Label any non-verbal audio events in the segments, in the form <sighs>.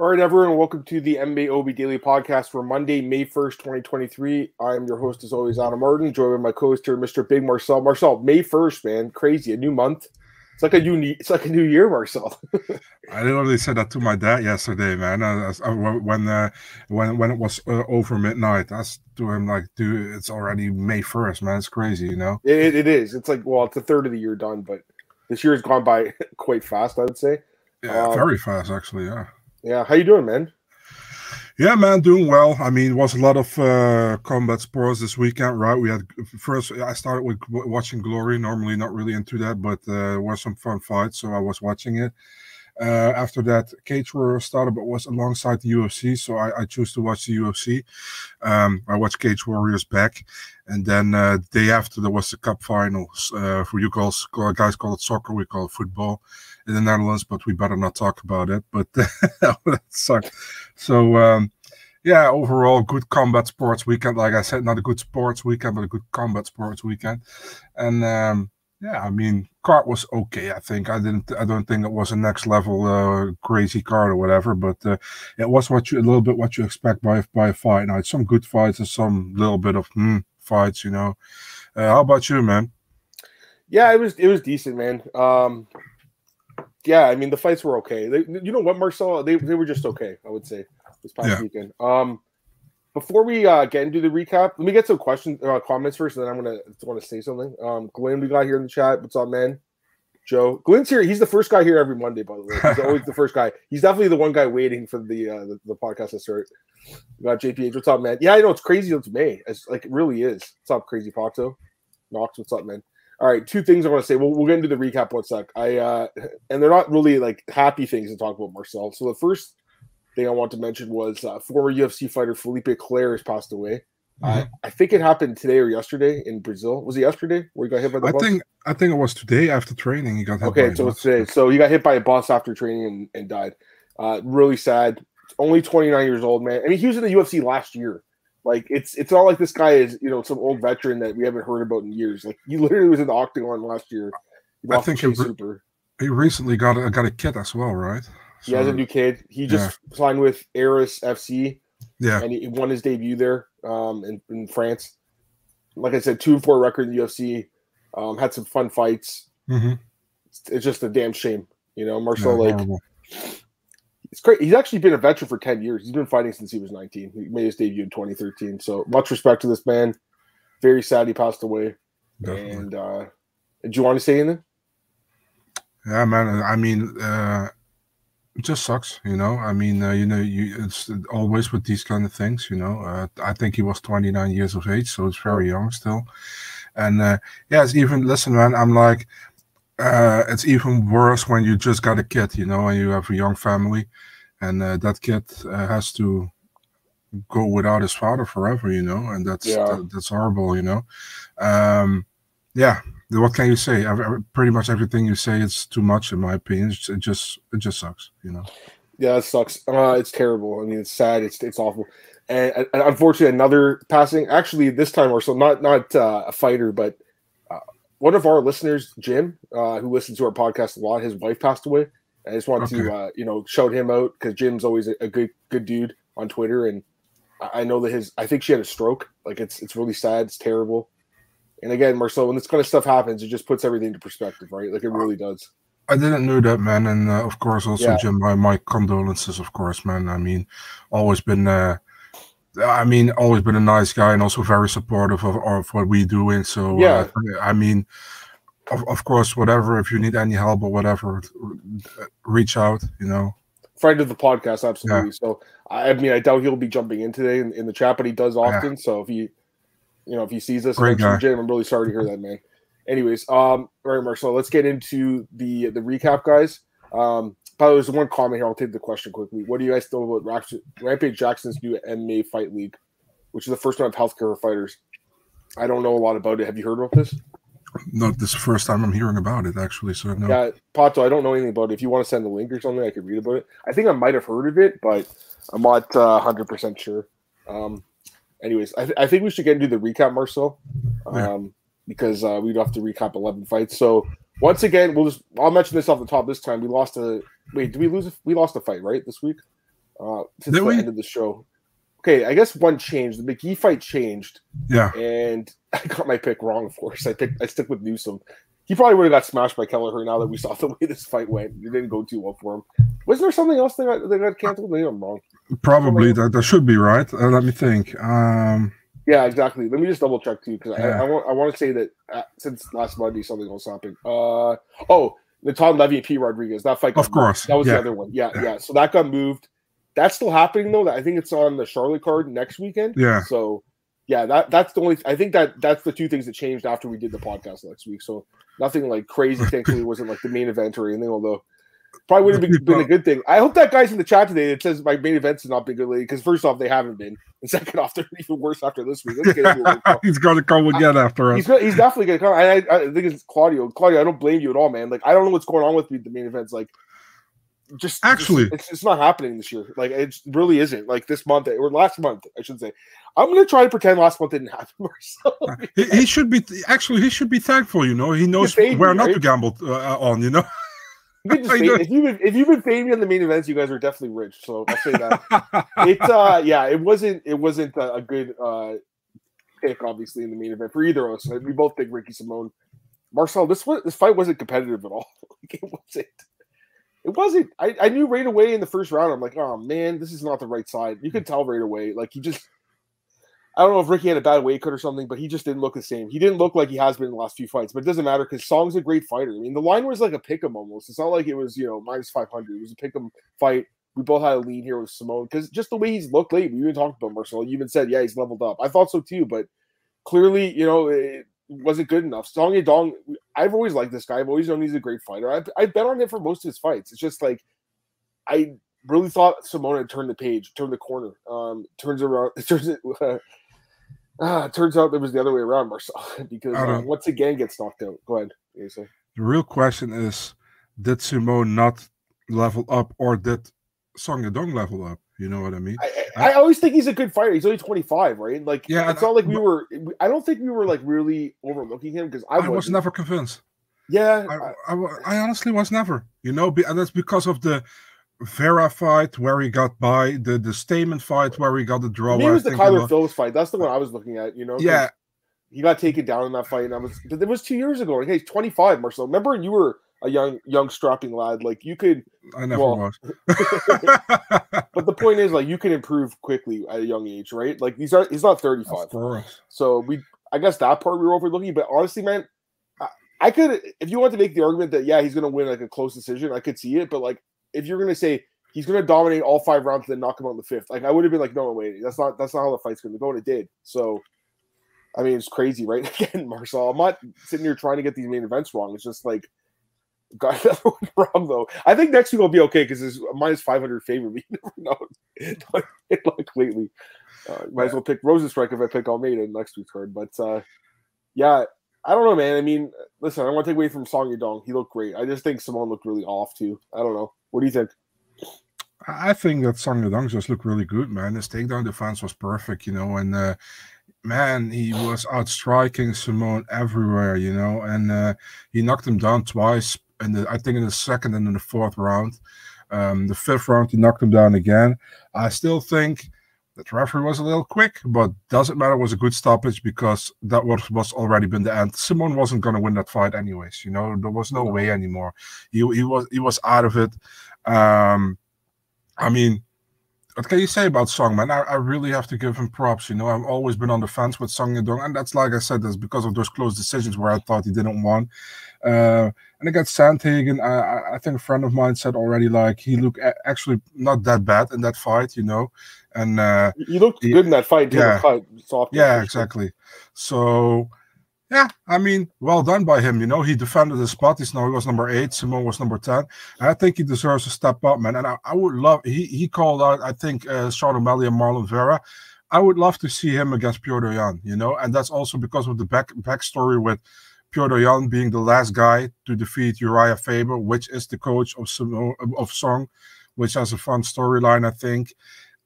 All right, everyone, welcome to the MMA OB Daily Podcast for Monday, May 1st, 2023. I am your host, as always, Adam Martin, joined by my co-host here, Mr. Big Marcel. Marcel, May 1st, man, crazy, a new month. It's like a new, it's like a new year, Marcel. <laughs> I literally said that to my dad yesterday, man. I, I, when uh, when when it was uh, over midnight, I was to him like, dude, it's already May 1st, man. It's crazy, you know. It, it is. It's like, well, it's a third of the year done, but this year has gone by <laughs> quite fast, I would say. Yeah, um, very fast, actually. Yeah. Yeah, how you doing, man? Yeah, man, doing well. I mean, it was a lot of uh, combat sports this weekend, right? We had first. I started with watching Glory. Normally, not really into that, but uh, there was some fun fights, so I was watching it. Uh, after that, Cage Warriors started, but was alongside the UFC, so I, I choose to watch the UFC. Um, I watched Cage Warriors back, and then uh, the day after there was the Cup finals. Uh, for you guys, guys call it soccer, we call it football in the Netherlands, but we better not talk about it. But <laughs> that sucked. So. Um, yeah, overall, good combat sports weekend. Like I said, not a good sports weekend, but a good combat sports weekend. And um, yeah, I mean, card was okay. I think I didn't. I don't think it was a next level uh, crazy card or whatever, but uh, it was what you a little bit what you expect by by a fight night. Some good fights and some little bit of hmm, fights. You know. Uh, how about you, man? Yeah, it was it was decent, man. Um, yeah, I mean the fights were okay. They, you know what, Marcel? They they were just okay. I would say this past yeah. weekend. Um, before we uh, get into the recap, let me get some questions, uh, comments first, and then I'm gonna want to say something. Um, Glenn, we got here in the chat. What's up, man? Joe, Glenn's here. He's the first guy here every Monday, by the way. He's always the first guy. He's definitely the one guy waiting for the uh, the, the podcast to start. We got JPH. What's up, man? Yeah, I know it's crazy. It's May. It's like it really is. What's up, Crazy Foxo? Knox, what's up, man? All right, two things I want to say. We'll, we'll get into the recap one sec. I uh and they're not really like happy things to talk about Marcel. So the first thing I want to mention was uh, former UFC fighter Felipe Colares has passed away. Mm-hmm. Uh, I think it happened today or yesterday in Brazil. Was it yesterday where he got hit by the I bus? think I think it was today after training he got hit. Okay, so it's today. So he got hit by a bus after training and, and died. Uh, really sad. Only 29 years old, man. I mean, he was in the UFC last year. Like it's it's not like this guy is you know some old veteran that we haven't heard about in years. Like he literally was in the octagon last year. I think he, re- he recently got a, got a kit as well, right? He has a new kid. He just yeah. signed with Ares FC. Yeah. And he won his debut there um, in, in France. Like I said, two and four record in the UFC. Um, had some fun fights. Mm-hmm. It's, it's, just a damn shame. You know, Marcel, yeah, like, horrible. it's great. He's actually been a veteran for 10 years. He's been fighting since he was 19. He made his debut in 2013. So much respect to this man. Very sad he passed away. Definitely. And uh, do you want to say anything? Yeah, man. I mean, uh, it just sucks, you know. I mean, uh, you know, you it's always with these kind of things, you know. Uh, I think he was 29 years of age, so it's very young still. And uh, yeah, it's even listen, man. I'm like, uh, it's even worse when you just got a kid, you know, and you have a young family, and uh, that kid uh, has to go without his father forever, you know, and that's yeah. that, that's horrible, you know. Um, yeah, what can you say? Pretty much everything you say is too much, in my opinion. It just it just sucks, you know. Yeah, it sucks. Uh, it's terrible. I mean, it's sad. It's it's awful. And, and unfortunately, another passing. Actually, this time or so, not not uh, a fighter, but uh, one of our listeners, Jim, uh, who listens to our podcast a lot. His wife passed away. I just wanted okay. to uh, you know shout him out because Jim's always a, a, good good dude on Twitter, and I know that his. I think she had a stroke. Like it's it's really sad. It's terrible. And again, Marcel, when this kind of stuff happens, it just puts everything into perspective, right? Like it really does. I didn't know that, man, and uh, of course, also yeah. Jim, my, my condolences, of course, man. I mean, always been, uh, I mean, always been a nice guy, and also very supportive of, of what we doing. So, uh, yeah, uh, I mean, of, of course, whatever. If you need any help or whatever, reach out. You know, friend of the podcast, absolutely. Yeah. So, I mean, I doubt he'll be jumping in today in, in the chat, but he does often. Yeah. So, if he you know, if he sees us, Great guy. Jim, I'm really sorry to hear that, man. Anyways, um, all right, Marcel, let's get into the the recap, guys. Um, by the way, there's one comment here. I'll take the question quickly. What do you guys know about Rampage Jackson's new MMA fight league, which is the first one of healthcare fighters? I don't know a lot about it. Have you heard about this? No, this is the first time I'm hearing about it, actually. So no. Yeah, Pato, I don't know anything about it. If you want to send the link or something, I could read about it. I think I might have heard of it, but I'm not uh, 100% sure. Um, anyways, I, th- I think we should get into the recap, Marcel, um, yeah. because uh, we'd have to recap eleven fights. So once again, we'll just I'll mention this off the top this time. We lost a wait. Did we lose? A, we lost a fight right this week. uh, since Did the we? end of the show. Okay, I guess one changed. The McGee fight changed. Yeah, and <laughs> I got my pick wrong. Of course, I picked. I stick with Newsom. He probably would have got smashed by Kelleher now that we saw the way this fight went. It didn't go too well for him. Was there something else that got, that got canceled? Maybe I'm wrong. Probably that, that should be right. Uh, let me think. Um, yeah, exactly. Let me just double check too because yeah. I, I, want I want to say that uh, since last Monday something was happening. Uh oh, Natan Levy and P Rodriguez that fight. Of course, moved. that was yeah. the other one. Yeah, yeah, yeah, So that got moved. That's still happening though. I think it's on the Charlotte card next weekend. Yeah. So yeah, that that's the only. I think that that's the two things that changed after we did the podcast next week. So nothing like crazy. Thankfully, wasn't like the main event or anything. Although probably would have been, been, a good thing. I hope that guy's in the chat today that says my main events have not been good lately. Because first off, they haven't been, and second off, <laughs> they're even worse after this week. <laughs> he's going to come again I, after us. He's, he's definitely going to come. I, I, think it's Claudio. Claudio, I don't blame you at all, man. Like I don't know what's going on with me, the main events. Like just actually just, it's, it's not happening this year like it really isn't like this month or last month i should say i'm gonna try to pretend last month didn't happen <laughs> he, he, should be actually he should be thankful you know he knows where not to gamble uh, on you know <laughs> you if you've been if you've been fading in the main events, you guys are definitely rich. So I'll say that. <laughs> it's uh yeah, it wasn't it wasn't a, a good uh pick, obviously, in the main event for either of us. We both think Ricky Simone. Marcel, this was this fight wasn't competitive at all. <laughs> it wasn't. It wasn't. I, I knew right away in the first round. I'm like, oh man, this is not the right side. You could tell right away. Like he just, I don't know if Ricky had a bad weight cut or something, but he just didn't look the same. He didn't look like he has been in the last few fights. But it doesn't matter because Song's a great fighter. I mean, the line was like a pick 'em almost. It's not like it was you know minus five hundred. It was a pick 'em fight. We both had a lead here with Simone because just the way he's looked lately. We even talked about Marcel. You even said, yeah, he's leveled up. I thought so too, but clearly, you know, it, wasn't good enough. Song Yadong, I've always liked this guy. I've always known he's a great fighter. I I bet on him for most of his fights. It's just like I really thought Simone had turned the page, turned the corner. Um, turns around, <laughs> turns it. <laughs> uh, it turns out it was the other way around, Marcel, <laughs> because uh, once again gets knocked out. Go ahead. The real question is, did Simone not level up, or did Song Yadong level up? You know what I mean? I, I, I, always think he's a good fighter. He's only 25, right? Like, yeah, it's not like we were. I don't think we were like really overlooking him because I, I was never convinced. Yeah, I, I, honestly was never. You know, and that's because of the Vera fight where he got by, the the Stamann fight where he got the draw. Maybe it was the Kyler Phillips fight. That's the one I was looking at. You know, yeah, he got taken down in that fight, and I was. It was two years ago. Hey, he's twenty five, Marcel. Remember, you were a young, young strapping lad. Like you could. I never well, was. <laughs> <laughs> but the point is, like, you can improve quickly at a young age, right? Like these are. He's not thirty five. So we. I guess that part we were overlooking, but honestly, man, I, I could. If you want to make the argument that yeah, he's going to win like a close decision, I could see it. But like, if you're going to say he's going to dominate all five rounds and then knock him out in the fifth, like I would have been like, no, wait, that's not that's not how the fight's going to go. And it did. So, I mean, it's crazy, right? <laughs> Again, Marcel, I'm not sitting here trying to get these main events wrong. It's just like <laughs> got that <laughs> one wrong though. I think next week will be okay because it's minus 500 favorite. You never know. like lately. Uh, might as well pick Rozenstruik if I pick Almeida in next week's card. But uh, yeah, I don't know, man. I mean, listen, I don't want to take away from Song Yadong. He looked great. I just think Simone looked really off too. I don't know. What do you think? I think that Song Yadong just looked really good, man. His takedown defense was perfect, you know, and uh, man, he was outstriking Simone everywhere, you know, and uh, he knocked him down twice, and I think in the second and in the fourth round. Um, the fifth round, he knocked him down again. I still think that referee was a little quick, but doesn't matter. It was a good stoppage because that was was already been the end. Simone wasn't going to win that fight anyways. You know, there was no way anymore. He he was he was out of it. Um, I mean, what can you say about Song, man? I, I really have to give him props. You know, I've always been on the fence with Song Yadong, and that's like I said, that's because of those close decisions where I thought he didn't win. Uh, and against Sandhagen, I, I think a friend of mine said already, like he looked actually not that bad in that fight, you know. And uh, he looked he, good in that fight. Yeah, yeah, exactly. So yeah, I mean, well done by him. You know, he defended the spot. He's now he was number eight. Simone was number ten. And I think he deserves a step up, man. And I, I would love. He he called out. I think uh, Sean O'Malley and Marlon Vera. I would love to see him against Petr Yan. You know, and that's also because of the back backstory with Petr Yan being the last guy to defeat Uriah Faber, which is the coach of Simone, of Song, which has a fun storyline. I think.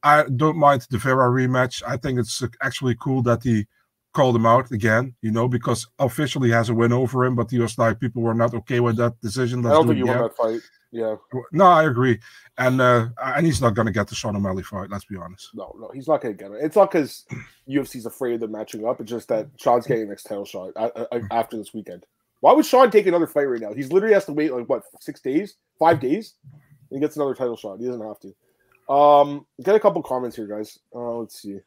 I don't mind the Vera rematch. I think it's actually cool that he called him out again, you know, because officially has a win over him, but he was like, people were not okay with that decision. Let's I don't think you won that fight. Yeah. No, I agree, and uh, and he's not going to get the Sean O'Malley fight. Let's be honest. No, no, he's not going to get it. It's not because UFC's afraid of them matching up. It's just that Sean's getting the next title shot after this weekend. Why would Sean take another fight right now? He's literally has to wait like what six days, five days, he gets another title shot. He doesn't have to. Um, get a couple comments here, guys. Uh, let's see.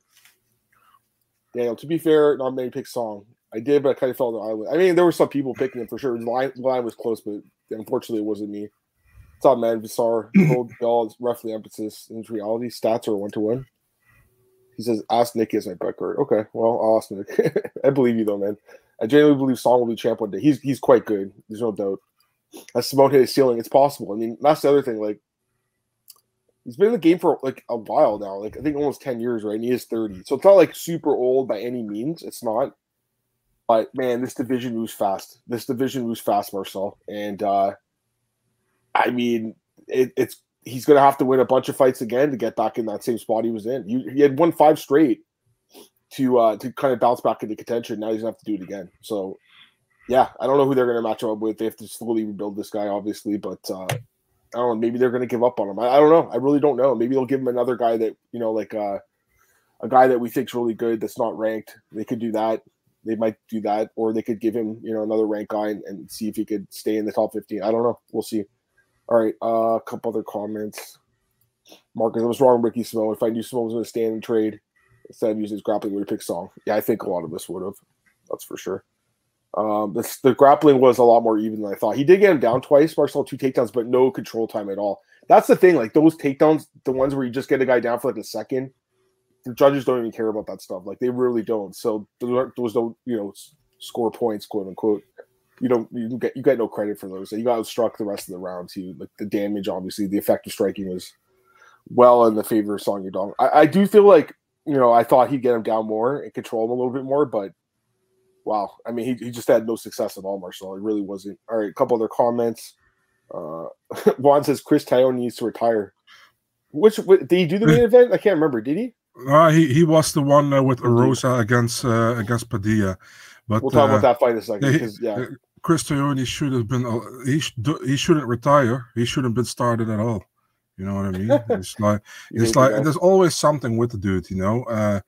Daniel, to be fair, not many pick song. I did, but I kind of felt the island. I mean, there were some people picking him for sure. The line, the line was close, but unfortunately, it wasn't me. Up, man? Visar, <clears throat> gold ball, roughly emphasis in reality. Stats are one to one. He says, "Ask Nick is my Becker." Okay, well, I'll ask Nick. <laughs> I believe you though, man. I genuinely believe Song will be champ one day. He's he's quite good. There's no doubt. As Simone hit his ceiling, it's possible. I mean, that's the other thing. Like, he's been in the game for like a while now. Like I think almost ten years, right? And he is thirty, so it's not like super old by any means. It's not. But man, this division moves fast. This division moves fast, Marcel. And uh I mean, it, it's he's going to have to win a bunch of fights again to get back in that same spot he was in. You, he had won five straight to uh to kind of bounce back into contention. Now he's going to have to do it again. So, yeah, I don't know who they're going to match up with. They have to slowly rebuild this guy, obviously, but uh I don't know. Maybe they're going to give up on him. I, I, don't know. I really don't know. Maybe they'll give him another guy that you know, like uh, a guy that we think's really good that's not ranked. They could do that they might do that, or they could give him, you know, another rank guy and, and see if he could stay in the top 15. I don't know. We'll see. All right, uh, a couple other comments. Marcus, I was wrong, Ricky Simone. If I knew Simone was going to stand and trade instead of using his grappling, would have Song. Yeah, I think a lot of us would have. That's for sure. Um, this, the grappling was a lot more even than I thought. He did get him down twice, Marcel, two takedowns, but no control time at all. That's the thing. Like those takedowns, the ones where you just get a guy down for like a second, the judges don't even care about that stuff. Like they really don't. So those don't, you know, score points, quote unquote. You don't you get you get no credit for those. You got struck the rest of the round too. Like the damage, obviously, the effective striking was well in the favor of Song Yadong. I, I do feel like you know I thought he'd get him down more and control him a little bit more, but wow, I mean he, he just had no success at all, Marcel. He really wasn't. All right, a couple other comments. Uh, <laughs> Juan says Chris Tognoni needs to retire. Which did he do the main <laughs> event? I can't remember. Did he? Uh, he he was the one uh, with Rosa against uh, against Padilla. But we'll talk about uh, that fight in a second. He, yeah, uh, Chris Tognoni should have been. Uh, he he shouldn't retire. He shouldn't have been started at all. You know what I mean? <laughs> It's like it's like there's always something with the dude. You know. Uh,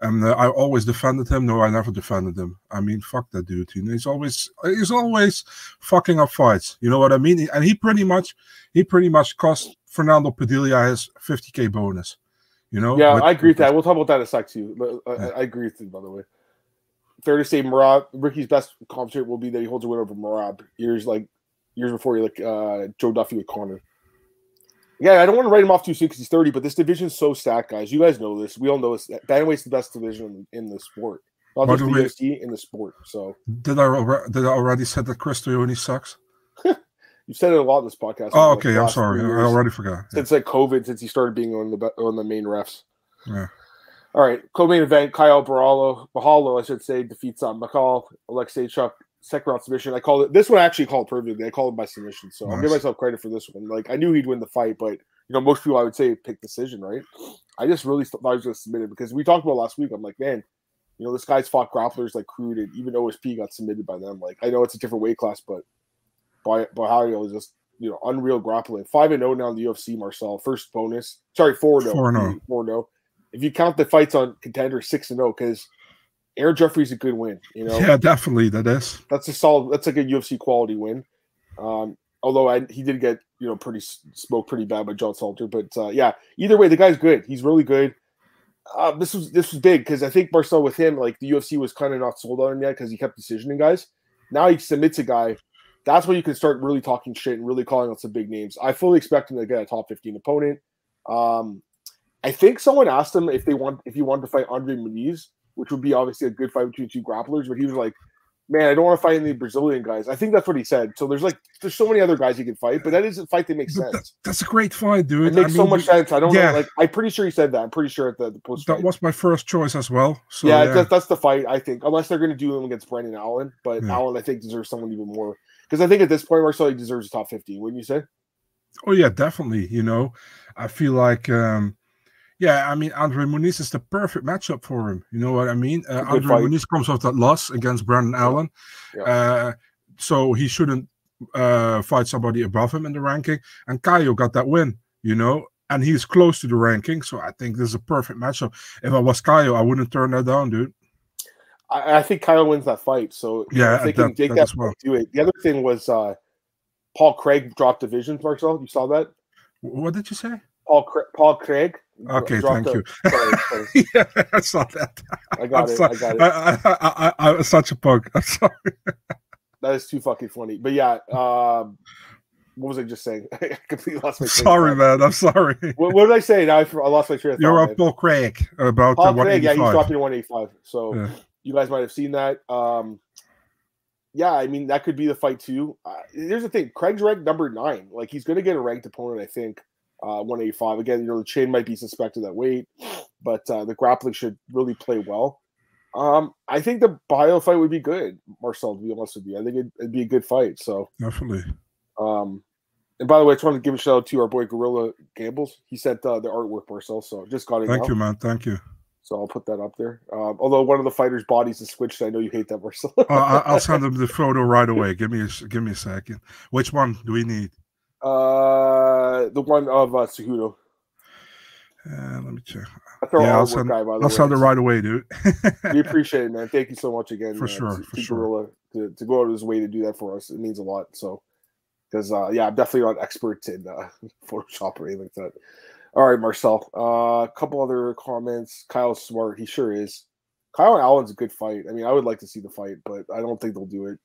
and uh, I always defended him. No, I never defended him. I mean, fuck that dude. You know, he's always he's always fucking up fights. You know what I mean? And he pretty much he pretty much cost Fernando Padilla his 50k bonus. You know? Yeah, I agree with that. We'll talk about that in a sec too. I, yeah. I agree with you, by the way. Fair to say, Merab, Ricky's best competitor will be that he holds a win over Merab years like years before he like uh, Joe Duffy with Conor. Yeah, I don't want to write him off too soon because he's 30, but this division's so stacked, guys. You guys know this. We all know this. Bantamweight's the best division in the sport. Not just the UFC, in the sport. So did I did I already said that Chris Tognoni sucks? <laughs> You've said it a lot in this podcast. Oh, okay. Like I'm sorry. I already forgot. Since yeah. like COVID, since he started being on the on the main refs. Yeah. All right. Co-main event: Caio Baralo, Bahalo, I should say, defeats on uh, McCall, Oleksiejczuk, second round submission. I called it. This one I actually called perfectly. I called it by submission, so nice. I'll give myself credit for this one. Like I knew he'd win the fight, but you know most people I would say pick decision, right? I just really thought he was going to submit it because we talked about last week. I'm like, man, you know this guy's fought grapplers like Crute, and even OSP got submitted by them. Like I know it's a different weight class, but by Bahio is just you know unreal grappling. Five and zero oh now in the UFC. Marcel first bonus. Sorry, four no. Oh. Four no. Oh. Four no. Oh. If you count the fights on contender, six and zero because Aaron Jeffery's a good win. You know. Yeah, definitely that is. That's a solid. That's like a UFC quality win. Um, although I, he did get you know pretty smoked pretty bad by John Salter, but uh, yeah, either way, the guy's good. He's really good. Uh, this was this was big because I think Marcel with him, like the UFC was kind of not sold on him yet because he kept decisioning guys. Now he submits a guy that's when you can start really talking shit and really calling out some big names. I fully expect him to get a top 15 opponent. Um, I think someone asked him if they want if he wanted to fight Andre Muniz, which would be obviously a good fight between two grapplers, but he was like, Man, I don't want to fight any Brazilian guys. I think that's what he said. So there's like there's so many other guys he can fight, but that is a fight that makes sense. That's, that's a great fight, dude. It makes I mean, so much sense. I don't yeah. know. Like I'm pretty sure he said that. I'm pretty sure at the, the post. That was my first choice as well. So, yeah, yeah. That's, that's the fight I think, unless they're going to do him against Brendan Allen. But yeah. Allen, I think, deserves someone even more because I think at this point Marcel deserves a top 50, wouldn't you say? Oh yeah, definitely. You know, I feel like um yeah, I mean Andre Muniz is the perfect matchup for him. You know what I mean? Uh, Andre fight. Muniz comes off that loss against Brendan Allen. Yeah. Uh, so he shouldn't uh, fight somebody above him in the ranking, and Caio got that win. You know, and he's close to the ranking, so I think this is a perfect matchup. If I was Caio, I wouldn't turn that down, dude. I, I think Caio wins that fight. So yeah, if they can that, take that that, well. do it. The other thing was uh, Paul Craig dropped divisions. Marcel, you saw that? What did you say? Paul Cra- Paul Craig. Okay, thank the- you. Sorry, <laughs> sorry. yeah, <laughs> I saw that. I got I'm it. so- I got it. I, I, I, I, I'm such a punk. I'm sorry. <laughs> That is too fucking funny. But yeah, um, what was I just saying? I completely lost my. train sorry, man. I'm sorry. What, what did I say? Now I, I lost my train of thought. You're up, Paul Craig, about Paul the Craig, yeah, he's 185. dropping to 185. So Yeah. you guys might have seen that. Um, yeah, I mean that could be the fight too. Uh, here's the thing: Craig's ranked number nine. Like he's going to get a ranked opponent, I think. Uh, 185. Again, you know the chain might be suspected that weight, but uh, the grappling should really play well. Um, I think the bio fight would be good, Marcel. To be honest with you, I think it'd, it'd be a good fight. So, Definitely. um, and by the way, I just wanted to give a shout out to our boy Gorilla Gambles. He sent uh, the artwork, Marcel. So just got it. Thank now. you, man. Thank you. So I'll put that up there. Um, although one of the fighters' bodies is switched, I know you hate that, Marcel. Uh, I'll send <laughs> him the photo right away. Give me a give me a second. Which one do we need? Uh, the one of uh, Cejudo. Uh, let me check. That's our Yeah, I'll send- guy, by I'll way. send it right away, dude. <laughs> We appreciate it, man. Thank you so much again. For uh, sure, to, for to sure. Gorilla to, to go out of his way to do that for us. It means a lot. So, because uh, yeah, I'm definitely not expert in uh, <laughs> Photoshop or anything like that. All right, Marcel. Uh, a couple other comments. Kyle Smart, he sure is. Kyle and Allen's a good fight. I mean, I would like to see the fight, but I don't think they'll do it.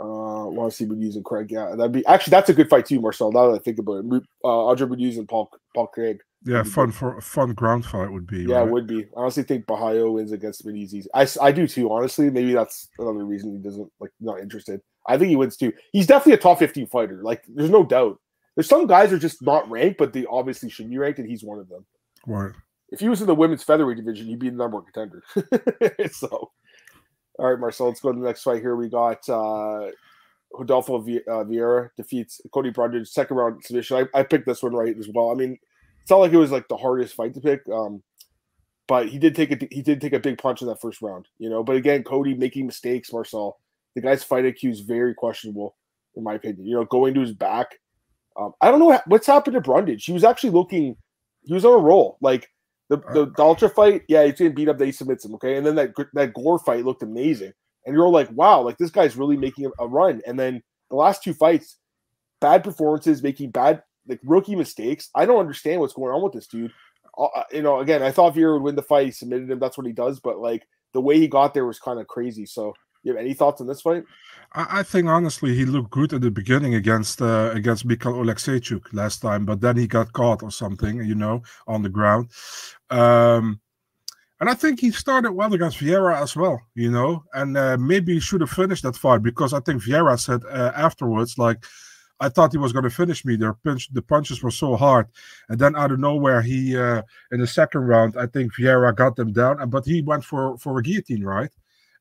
Uh, want to see Munoz and Craig? Yeah, that'd be actually that's a good fight too, Marcel. Now that I think about it, uh, Andre Munoz and Paul Paul Craig. yeah, fun for a fun ground fight would be. Yeah, right? it would be. I honestly think Bahayo wins against Benitez. I, I do too, honestly. Maybe that's another reason he doesn't like not interested. I think he wins too. He's definitely a top 15 fighter. Like, there's no doubt. There's some guys are just not ranked, but they obviously should be ranked, and he's one of them. Right. If he was in the women's featherweight division, he'd be the number one contender. <laughs> so, all right, Marcel, let's go to the next fight here. We got uh Rodolfo uh, Vieira defeats Cody Brundage, second round submission. I, I picked this one right as well. I mean, it's not like it was like the hardest fight to pick. Um, but he did take a he did take a big punch in that first round, you know. But again, Cody making mistakes, Marcel. The guy's fight IQ is very questionable, in my opinion. You know, going to his back. Um, I don't know what's happened to Brundage. He was actually looking, he was on a roll. Like the the Dalcha fight, yeah, he's getting beat up. They submits him, okay. And then that that Gore fight looked amazing, and you're all like, wow, like this guy's really making a, run. And then the last two fights, bad performances, making bad like rookie mistakes. I don't understand what's going on with this dude. Uh, uh, you know, again, I thought Vieira would win the fight. He submitted him. That's what he does. But like the way he got there was kind of crazy. So, you have any thoughts on this fight? I, I think honestly he looked good at the beginning against uh, against Mikhail Oleksiejczuk last time, but then he got caught or something, you know, on the ground. Um, and I think he started well against Vieira as well, you know, and uh, maybe he should have finished that fight because I think Vieira said uh, afterwards, like, I thought he was going to finish me. Their the punches were so hard, and then out of nowhere, he uh, in the second round, I think Vieira got them down, but he went for for a guillotine, right?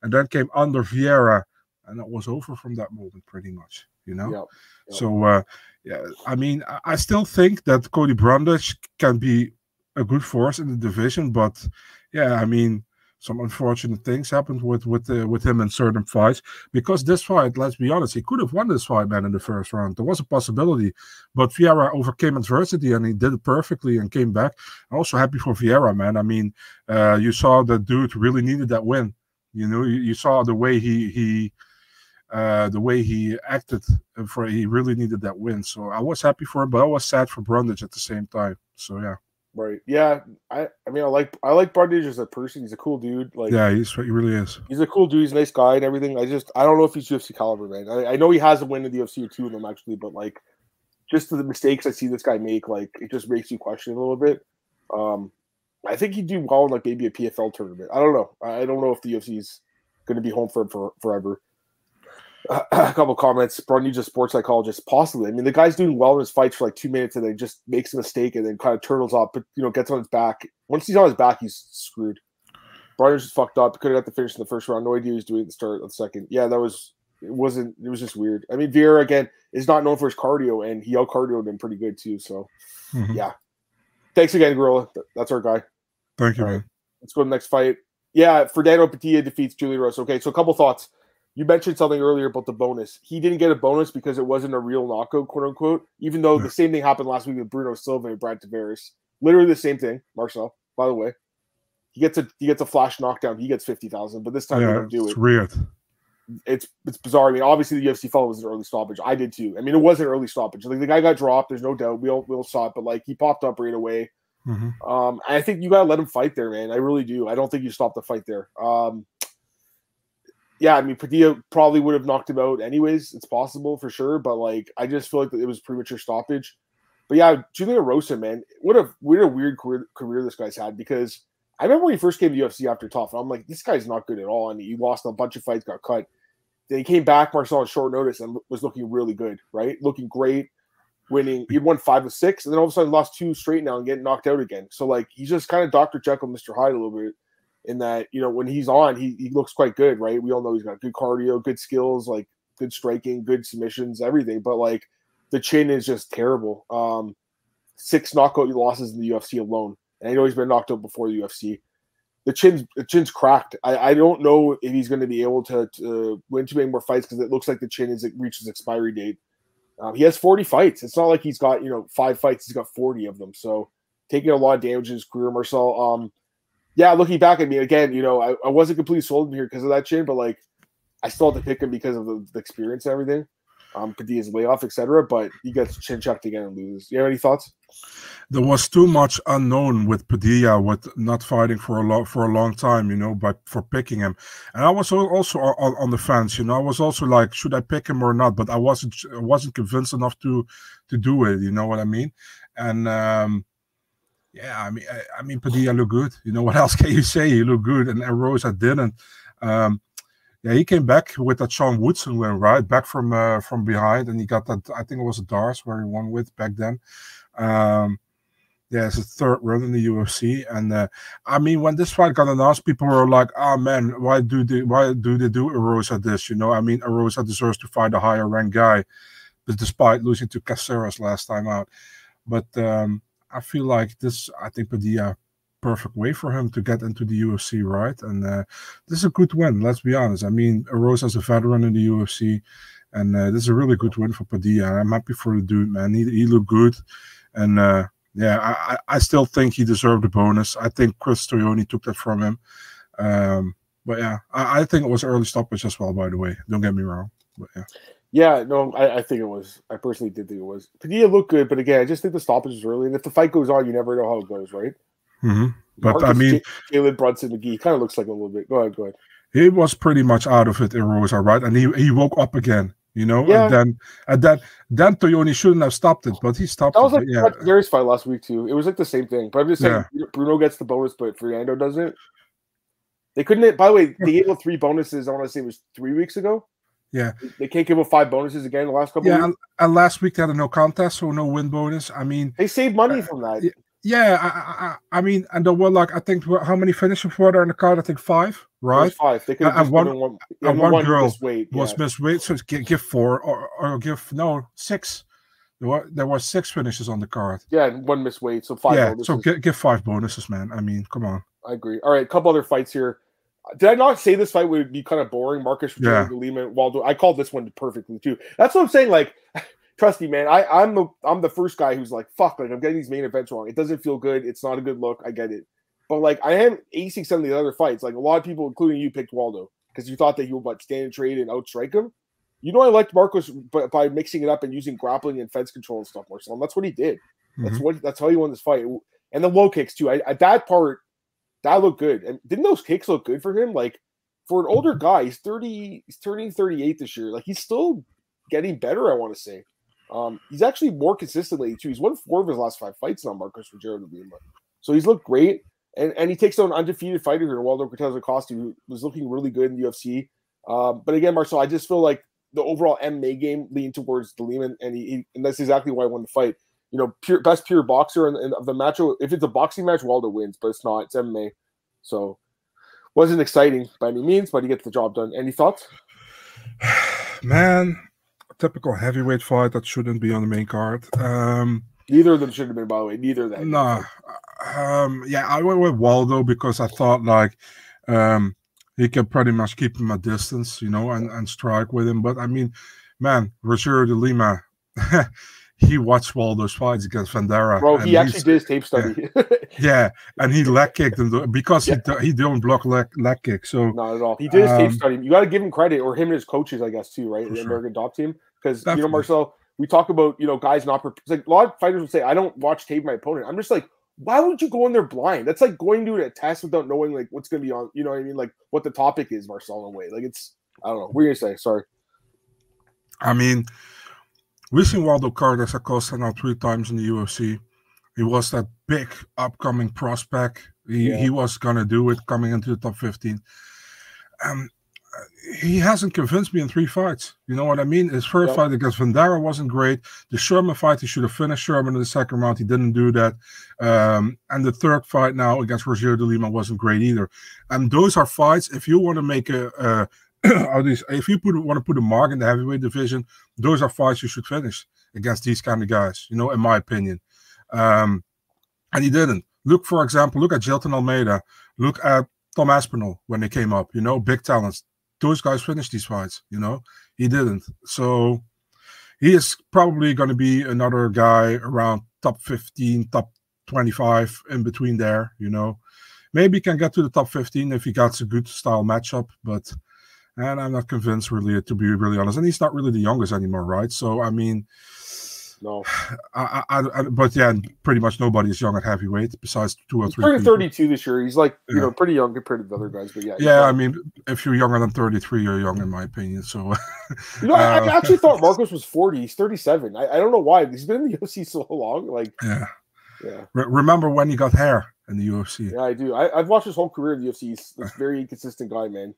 And then came under Vieira, and it was over from that moment, pretty much, you know. Yep, yep. So, uh, yeah, I mean, I- still think that Cody Brundage can be a good force in the division, but yeah, I mean, some unfortunate things happened with with uh, with him in certain fights because this fight, let's be honest, he could have won this fight, man, in the first round. There was a possibility, but Vieira overcame adversity and he did it perfectly and came back. I'm also happy for Vieira, man. I mean, uh, you saw the dude really needed that win. You know, you, you saw the way he he uh, the way he acted for he really needed that win. So I was happy for him, but I was sad for Brundage at the same time. So yeah, Right. Yeah. I, I mean, I like I like Brundage as a person. He's a cool dude. Like, yeah, he's he really is. he's a cool dude. He's a nice guy and everything. I just I don't know if he's UFC caliber, man. I, I know he has a win in the UFC or two of them actually, but like just the mistakes I see this guy make, like it just makes you question a little bit. Um, I think he'd do well in like maybe a PFL tournament. I don't know. I don't know if the UFC is going to be home for him for forever. <clears throat> a couple comments. Brundage, a sports psychologist, possibly. I mean, the guy's doing well in his fights for like two minutes and then just makes a mistake and then kind of turtles up, but you know, gets on his back. Once he's on his back, he's screwed. Brundage is fucked up. Could have got the finish in the first round. No idea he was doing at the start of the second. Yeah, that was it. Wasn't it was just weird. I mean, Vieira again is not known for his cardio, and he out cardioed him pretty good too. So Mhm. yeah. Thanks again, Gorilla. That's our guy. Thank you, All right. man. Let's go to the next fight. Yeah, Fernando Padilla defeats Julian Erosa. Okay, so a couple thoughts. you mentioned something earlier about the bonus. He didn't get a bonus because it wasn't a real knockout, quote unquote. Even though the same thing happened last week with Bruno Silva and Brad Tavares. Literally the same thing. Marcel, by the way, he gets a he gets a flash knockdown. He gets fifty thousand, but this time yeah, they don't do it's it. Weird. It's it's bizarre. I mean, obviously the UFC felt it was an early stoppage. I did too. I mean, it was an early stoppage. Like the guy got dropped. There's no doubt. We all we all saw it, but like he popped up right away. Mm-hmm. Um, I think you gotta let him fight there, man. I really do. I don't think you stop the fight there. Um, yeah, I mean, Padilla probably would have knocked him out anyways. It's possible for sure, but like, I just feel like it was premature stoppage. But yeah, Julian Erosa, man, what a what a weird career, career this guy's had because I remember when he first came to UFC after TUF, and I'm like, this guy's not good at all, and he lost a bunch of fights, got cut. Then he came back, Marcel, on short notice, and was looking really good, right? Looking great, winning. He won five of six, and then all of a sudden lost two straight now and getting knocked out again. So like, he's just kind of Dr. Jekyll, Mr. Hyde a little bit in that you know when he's on, he he looks quite good, right? We all know he's got good cardio, good skills, like good striking, good submissions, everything. But like the chin is just terrible. Um, six knockout losses in the UFC alone, and I know he's been knocked out before the UFC. The chin's the chin's cracked. I, I don't know if he's going to be able to, to win too many more fights because it looks like the chin is it reaches expiry date. Um, he has 40 fights. It's not like he's got you know five fights. He's got 40 of them. So taking a lot of damage in his career. Marcel, um, yeah, looking back at me again, you know, I, I wasn't completely sold in here because of that chin, but like I still have to pick him because of the, the experience and everything. Um, Padilla's layoff, etc. But he gets chin checked again and loses. You have any thoughts? There was too much unknown with Padilla, with not fighting for a long for a long time, you know, but for picking him. And I was also on, on the fence, you know. I was also like, should I pick him or not? But I wasn't I wasn't convinced enough to to do it. You know what I mean? And um, yeah, I mean, I, I, mean, Padilla looked good. You know what else can you say? He looked good, and, and Rosa didn't. Um, yeah, he came back with that Sean Woodson win, right? Back from uh, from behind, and he got that. I think it was a D'Arce where he won with back then. Um, yeah, it's a third run in the UFC, and uh, I mean, when this fight got announced, people were like, "Oh man, why do they why do they do Erosa this?" You know, I mean, Erosa deserves to fight a higher ranked guy, but despite losing to Caceres last time out, but um, I feel like this, I think, Padilla perfect way for him to get into the UFC, right? And uh, this is a good win. Let's be honest. I mean, Rose as a veteran in the UFC, and uh, this is a really good win for Padilla. I'm happy for the dude, man. He he looked good, and uh, yeah, I I still think he deserved a bonus. I think Chris Tognoni took that from him. Um, but yeah, I, I think it was early stoppage as well. By the way, don't get me wrong. But yeah. Yeah, no, I, I, think it was. I personally did think it was. Padilla looked good, but again, I just think the stoppage is early, and if the fight goes on, you never know how it goes, right? Mm-hmm. But Marcus I mean, Jalen Brunson McGee kind of looks like a little bit. Go ahead, go ahead. He was pretty much out of it in Rosa, right? And he, he woke up again, you know. Yeah. And then and then then Tognoni shouldn't have stopped it, but he stopped. That was it. like yeah. Gary's fight last week too. It was like the same thing. But I'm just saying, yeah. Bruno gets the bonus, but Fernando doesn't. They couldn't. By the way, they gave him three bonuses. I want to say it was three weeks ago. Yeah, they can't give up five bonuses again the last couple. Yeah, and, and, last week they had a no contest, so no win bonus. I mean, they saved money uh, from that. Yeah, I, I, I, mean, and there were like I think how many finishes were there in the card? I think five, right? Five. They could have and one, one, yeah, and one, one girl weight, was yeah. weight, so give, give four or, or give no six. There were there were six finishes on the card. Yeah, and one missed weight, so five. Yeah, bonuses. so give, give five bonuses, man. I mean, come on. I agree. All right, a couple other fights here. Did I not say this fight would be kind of boring? Marcus yeah. Lima, Waldo. I called this one perfectly too. That's what I'm saying. Like, trust me, man. I, I'm the I'm the first guy who's like, fuck, like I'm getting these main events wrong. It doesn't feel good. It's not a good look. I get it. But like, I am acing some of the other fights. Like a lot of people, including you, picked Waldo because you thought that he would like stand and trade and outstrike him. You know, I liked Marcos by, by mixing it up and using grappling and fence control and stuff, Marcel. And that's what he did. That's mm-hmm. what that's how he won this fight. And the low kicks too. I, at that part, that looked good. And didn't those kicks look good for him? Like for an older guy, he's 30, he's turning 38 this year. Like he's still getting better, I want to say. Um, he's actually more consistently too. He's won four of his last five fights now, Marcos Rogerio Lima. So he's looked great. And, and he takes on an undefeated fighter here, Waldo Cortes Acosta, who was looking really good in the UFC. Um, but again, Marcel, I just feel like the overall MMA game leaned towards the Lehman, and he, he, and that's exactly why I won the fight. You know, pure best pure boxer and of the match. If it's a boxing match, Waldo wins, but it's not. It's MMA. So wasn't exciting by any means, but he gets the job done. Any thoughts? <sighs> Man, typical heavyweight fight that shouldn't be on the main card. Um, Neither of them should have been, by the way. Neither of them. No. Um, yeah, I went with Waldo because I thought like um, he can pretty much keep him at distance, you know, and, and strike with him. But I mean, man, Rogerio de Lima, <laughs> he watched Waldo's fights against Vanderaa. Bro, he actually did his tape study. Yeah, yeah and he leg kicked him because yeah. he he don't block leg leg kick. So not at all. He did his um, tape study. You got to give him credit, or him and his coaches, I guess, too, right? The sure. American Top Team, because you know, Marcel, we talk about you know guys not like a lot of fighters would say, I don't watch tape my opponent. I'm just like, why would you go in there blind? That's like going to a test without knowing like what's going to be on. You know what I mean? Like what the topic is, Marcel. In a way, like it's I don't know. What are you gonna say? Sorry. I mean, we've seen Waldo Carlos Acosta now three times in the UFC. He was that big upcoming prospect. He, yeah. he was gonna do it coming into the top 15. Um, he hasn't convinced me in three fights. You know what I mean? His first fight against Vanderaa wasn't great. The Sherman fight, he should have finished Sherman in the second round. He didn't do that. Um, and the third fight now against Rogerio de Lima wasn't great either. And those are fights. If you want to make a, <clears throat> these, if you put want to put a mark in the heavyweight division, those are fights you should finish against these kind of guys. You know, in my opinion. Um, and he didn't. Look, for example, look at Jailton Almeida. Look at Tom Aspinall when they came up. You know, big talents those guys finished these fights. You know, he didn't. So he is probably going to be another guy around top 15, top 25, in between there. You know, maybe he can get to the top 15 if he gets a good style matchup, but and I'm not convinced really to be really honest. And he's not really the youngest anymore, right? So I mean, no. <sighs> I, I, I, but yeah, pretty much nobody is young at heavyweight besides two or three. He's 32 this year. He's like, you yeah. know, pretty young compared to the other guys. But yeah. Yeah, I mean, if you're younger than 33, you're young in my opinion. So, <laughs> you know, uh, I, actually thought <laughs> Marcos was 40. He's 37. I, I don't know why. He's been in the <laughs> UFC so long. Like, yeah. Yeah. Re- remember when he got hair in the UFC? Yeah, I do. I, have watched his whole career in the UFC. He's a very inconsistent guy, man.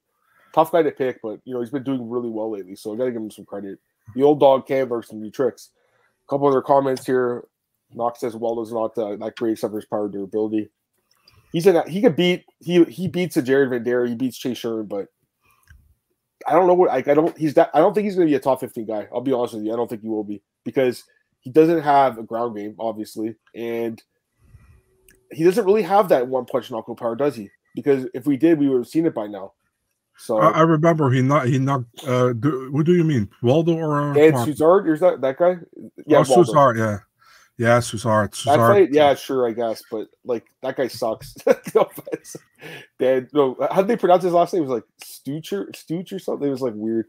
Tough guy to pick, but, you know, he's been doing really well lately. So I got to give him some credit. The old dog can learn some new tricks couple other comments here. Knox says Waldo's not uh, that great except for his power durability. He's in. A, he could beat. He he beats a Jared Vanderaa. He beats Chase Sherman, but I don't know what. Like, I don't. He's that. I don't think he's going to be a top fifteen guy. I'll be honest with you. I don't think he will be because he doesn't have a ground game, obviously, and he doesn't really have that one punch knockout power, does he? Because if we did, we would have seen it by now. So I, I remember he not he knocked. Uh, do, what do you mean, Waldo or uh, Dan Suzard? Is that that guy? Yeah, oh, Suzard. Yeah, yeah, Suzard. Suzard. Fight, yeah, sure, I guess, but like that guy sucks. <laughs> no Dan, no, how did they pronounce his last name? It was like Stucher, Stooch or something. It was like weird.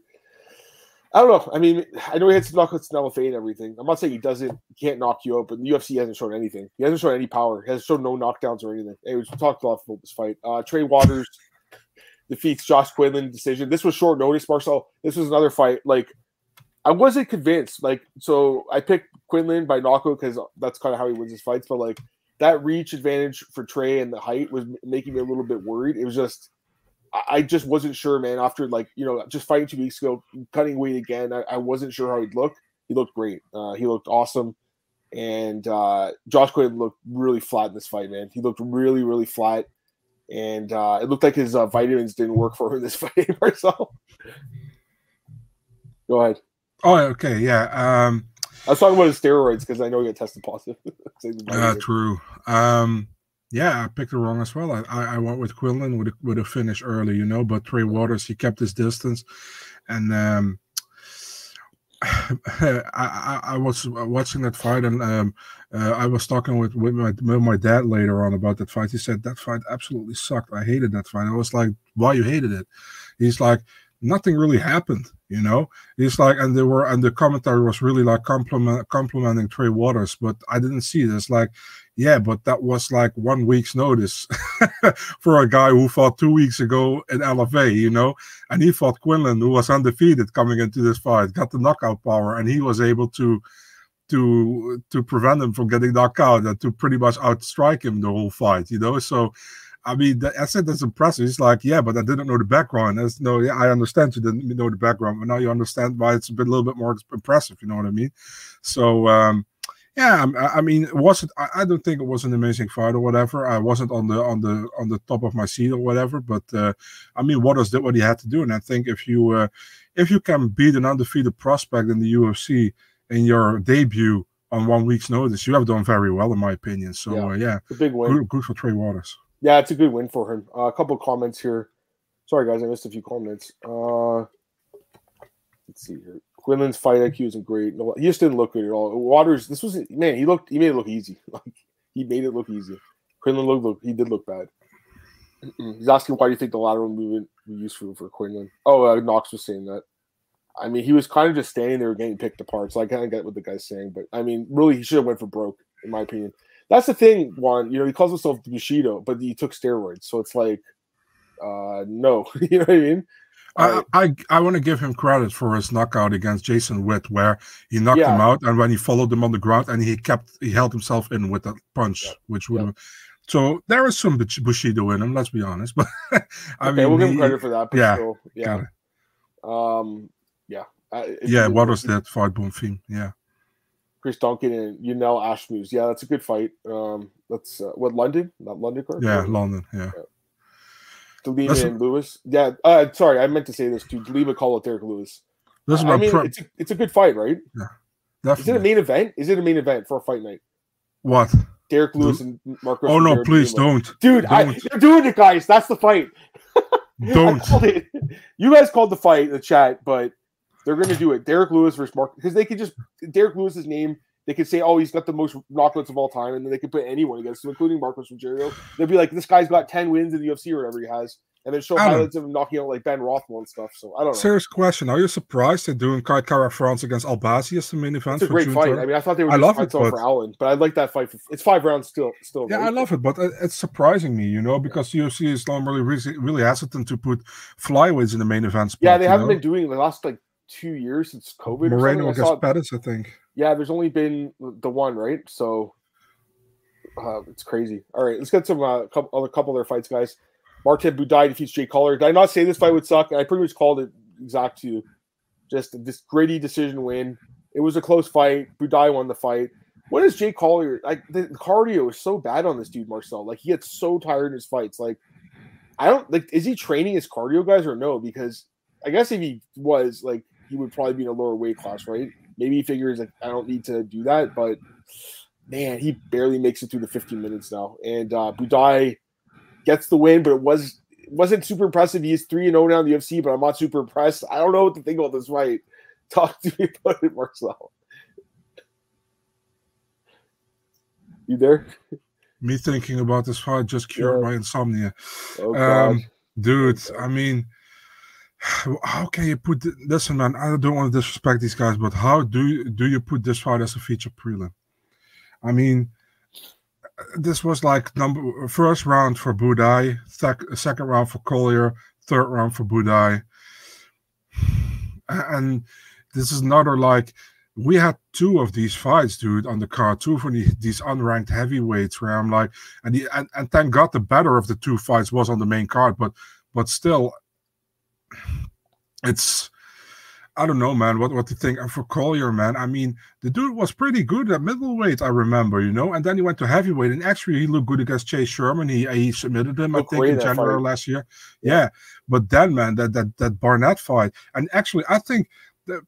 I don't know. I mean, I know he had some knockouts in LFA and everything. I'm not saying he doesn't, he can't knock you out, but the UFC hasn't shown anything. He hasn't shown any power. He hasn't shown no knockdowns or anything. Anyways, we talked a lot about this fight. Uh, Trey Waters defeats Josh Quinlan decision. This was short notice, Marcel. This was another fight. Like I wasn't convinced. Like so, I picked Quinlan by knockout because that's kind of how he wins his fights. But like that reach advantage for Trey and the height was making me a little bit worried. It was just I just wasn't sure, man. After like you know just fighting two weeks ago, cutting weight again, I, I wasn't sure how he'd look. He looked great. Uh, he looked awesome. And uh, Josh Quinlan looked really flat in this fight, man. He looked really, really flat and uh, it looked like his uh, vitamins didn't work for him this <laughs> fight. Marcel, go ahead. Oh, okay, yeah. Um, I was talking about his steroids because I know he got tested positive. <laughs> uh, true. Um, yeah, I picked it wrong as well. I, I, I went with Quinlan with a, with a finish early, you know, but Trey Waters he kept his distance, and um, <sighs> I, I, was watching that fight and um, uh, I was talking with, with my, with, my, dad later on about that fight. He said that fight absolutely sucked. I hated that fight. I was like, why you hated it? He's like, nothing really happened, you know. He's like, and there were, and the commentary was really like compliment, complimenting Trey Waters, but I didn't see this. Like, yeah, but that was like one week's notice <laughs> for a guy who fought two weeks ago in LFA, you know, and he fought Quinlan, who was undefeated coming into this fight, got the knockout power, and he was able to to to prevent him from getting knocked out and to pretty much outstrike him the whole fight, you know. So I mean, I said that's impressive. He's like, yeah, but I didn't know the background. That's no, yeah, I understand you didn't know the background, but now you understand why it's a bit a little bit more impressive. You know what I mean? So, um, yeah, I, I mean, was it? I, I, don't think it was an amazing fight or whatever. I wasn't on the on the on the top of my seat or whatever. But uh, I mean, Waters did what he had to do, and I think if you uh, if you can beat an undefeated prospect in the UFC in your debut on one week's notice, you have done very well, in my opinion. So yeah, uh, yeah a big win. Good, good for Trey Waters. Yeah, it's a good win for him. Uh, a couple comments here. Sorry, guys, I missed a few comments. Uh, let's see here. Quinlan's fight IQ isn't great. No, he just didn't look good at all. Waters, this was man. He looked. He made it look easy. <laughs> Like he made it look easy. Quinlan looked. Look, he did look bad. He's asking why do you think the lateral movement was useful for Quinlan? Oh, uh, Knox was saying that. I mean, he was kind of just standing there getting picked apart. So I kind of get what the guy's saying, but I mean, really, he should have went for broke, in my opinion. That's the thing, Juan. You know, he calls himself Bushido, but he took steroids, so it's like, uh, no, <laughs> you know what I mean? I I, I want to give him credit for his knockout against Jason Witt, where he knocked yeah. him out, and when he followed him on the ground, and he kept he held himself in with that punch, yeah. which would have. So there is some Bushido in him. Let's be honest, <laughs> but I okay, mean, we'll give him credit for that. yeah, still, yeah. Um, yeah. Uh, yeah, what was that fight, Theme? Yeah. Chris Duncan and Yanal Ashmoz. Yeah, that's a good fight. Um, that's uh, what London, not London card. Yeah, London. Yeah. yeah. Delima and Lewis. Yeah. Uh, sorry, I meant to say this too. de Lima call it Derrick Lewis. This is I mean, pro- it's a, it's a good fight, right? Yeah. Definitely. Is it a main event? Is it a main event for a fight night? What? Derrick Lewis and Marcos. Oh no, please don't, dude! Don't. I, you're doing it, guys. That's the fight. <laughs> don't. You guys called the fight in the chat, but they're going to do it. Derrick Lewis versus Mark because they could just Derrick Lewis's name. They could say, "Oh, he's got the most knockouts of all time," and then they could put anyone against him, including Marcos Rogerio. They'd be like, "This guy's got ten wins in the UFC or whatever he has," and then show highlights of him knocking out like Ben Rothwell and stuff. So I don't know. Serious question: Are you surprised they're doing Kai Kara-France against Albazi as the main event? It's a great June fight. 3rd? I mean, I thought they were. I love it, but... for Allen, but I like that fight. For, it's five rounds still. Still. Yeah, right? I love it, but it's surprising me, you know, because UFC is normally really, really hesitant to put flyweights in the main event. Spot, yeah, they haven't know? been doing the last like two years since COVID. Moreno against Pettis, I think. Yeah, there's only been the one, right? So uh, it's crazy. All right, let's get some uh, couple, other couple other fights, guys. Martin Buday defeats Jay Collier. Did I not say this fight would suck? I pretty much called it exact to just this gritty decision win. It was a close fight. Buday won the fight. What is Jay Collier? Like the cardio is so bad on this dude, Marcel. Like he gets so tired in his fights. Like I don't like. Is he training his cardio guys or no? Because I guess if he was like he would probably be in a lower weight class, right? Maybe he figures like I don't need to do that, but man, he barely makes it through the 15 minutes now. And uh Buday gets the win, but it was it wasn't super impressive. He's 3 and 0 now in the UFC, but I'm not super impressed. I don't know what to think about this fight. <laughs> Talk to me about it, Marcel. You there? Me thinking about this fight just cured yeah. my insomnia. Oh, um, dude, I mean, how can you put listen man i don't want to disrespect these guys but how do you do you put this fight as a feature prelim i mean this was like number first round for Buday, sec, second round for Collier, third round for Buday. And this is another like we had two of these fights, dude, on the card, two for the, these unranked heavyweights where I'm like, and, the, and and thank God the better of the two fights was on the main card, but but still, it's I don't know, man, what, what to think. for Collier, man, I mean, the dude was pretty good at middleweight, I remember, you know, and then he went to heavyweight, and actually he looked good against Chase Sherman. He he submitted him, I think, in January fight. last year. Yeah. yeah. But then, man, that that that Barnett fight, and actually, I think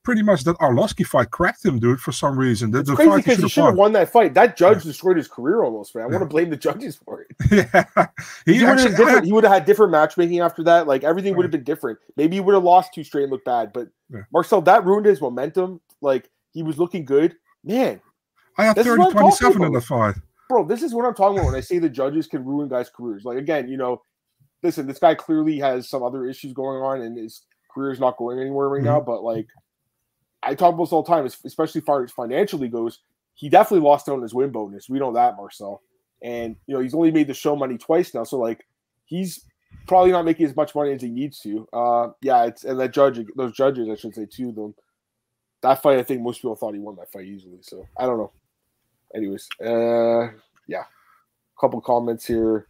pretty much that Arlovsky fight cracked him, dude, for some reason. The, it's crazy because he should have won that fight. That judge yeah. destroyed his career almost, man. I yeah. want to blame the judges for it. <laughs> yeah, he, he would have had, he would have had different matchmaking after that. Like everything right. would have been different. Maybe he would have lost two straight and looked bad, but yeah. Marcel that ruined his momentum. Like he was looking good, man. I have 30 27 in the fight. Bro, this is what I'm talking about when I say the judges can ruin guys' careers. Like again, you know, listen, this guy clearly has some other issues going on and his career is not going anywhere right mm-hmm. now, but like I talk about this all the time, especially far as financially goes. He definitely lost out on his win bonus. We know that, Marcel. And you know, he's only made the show money twice now. So like he's probably not making as much money as he needs to. Uh yeah, it's and that judge those judges, I should say too, them. That fight, I think most people thought he won that fight easily. So I don't know. Anyways, uh yeah. A couple comments here.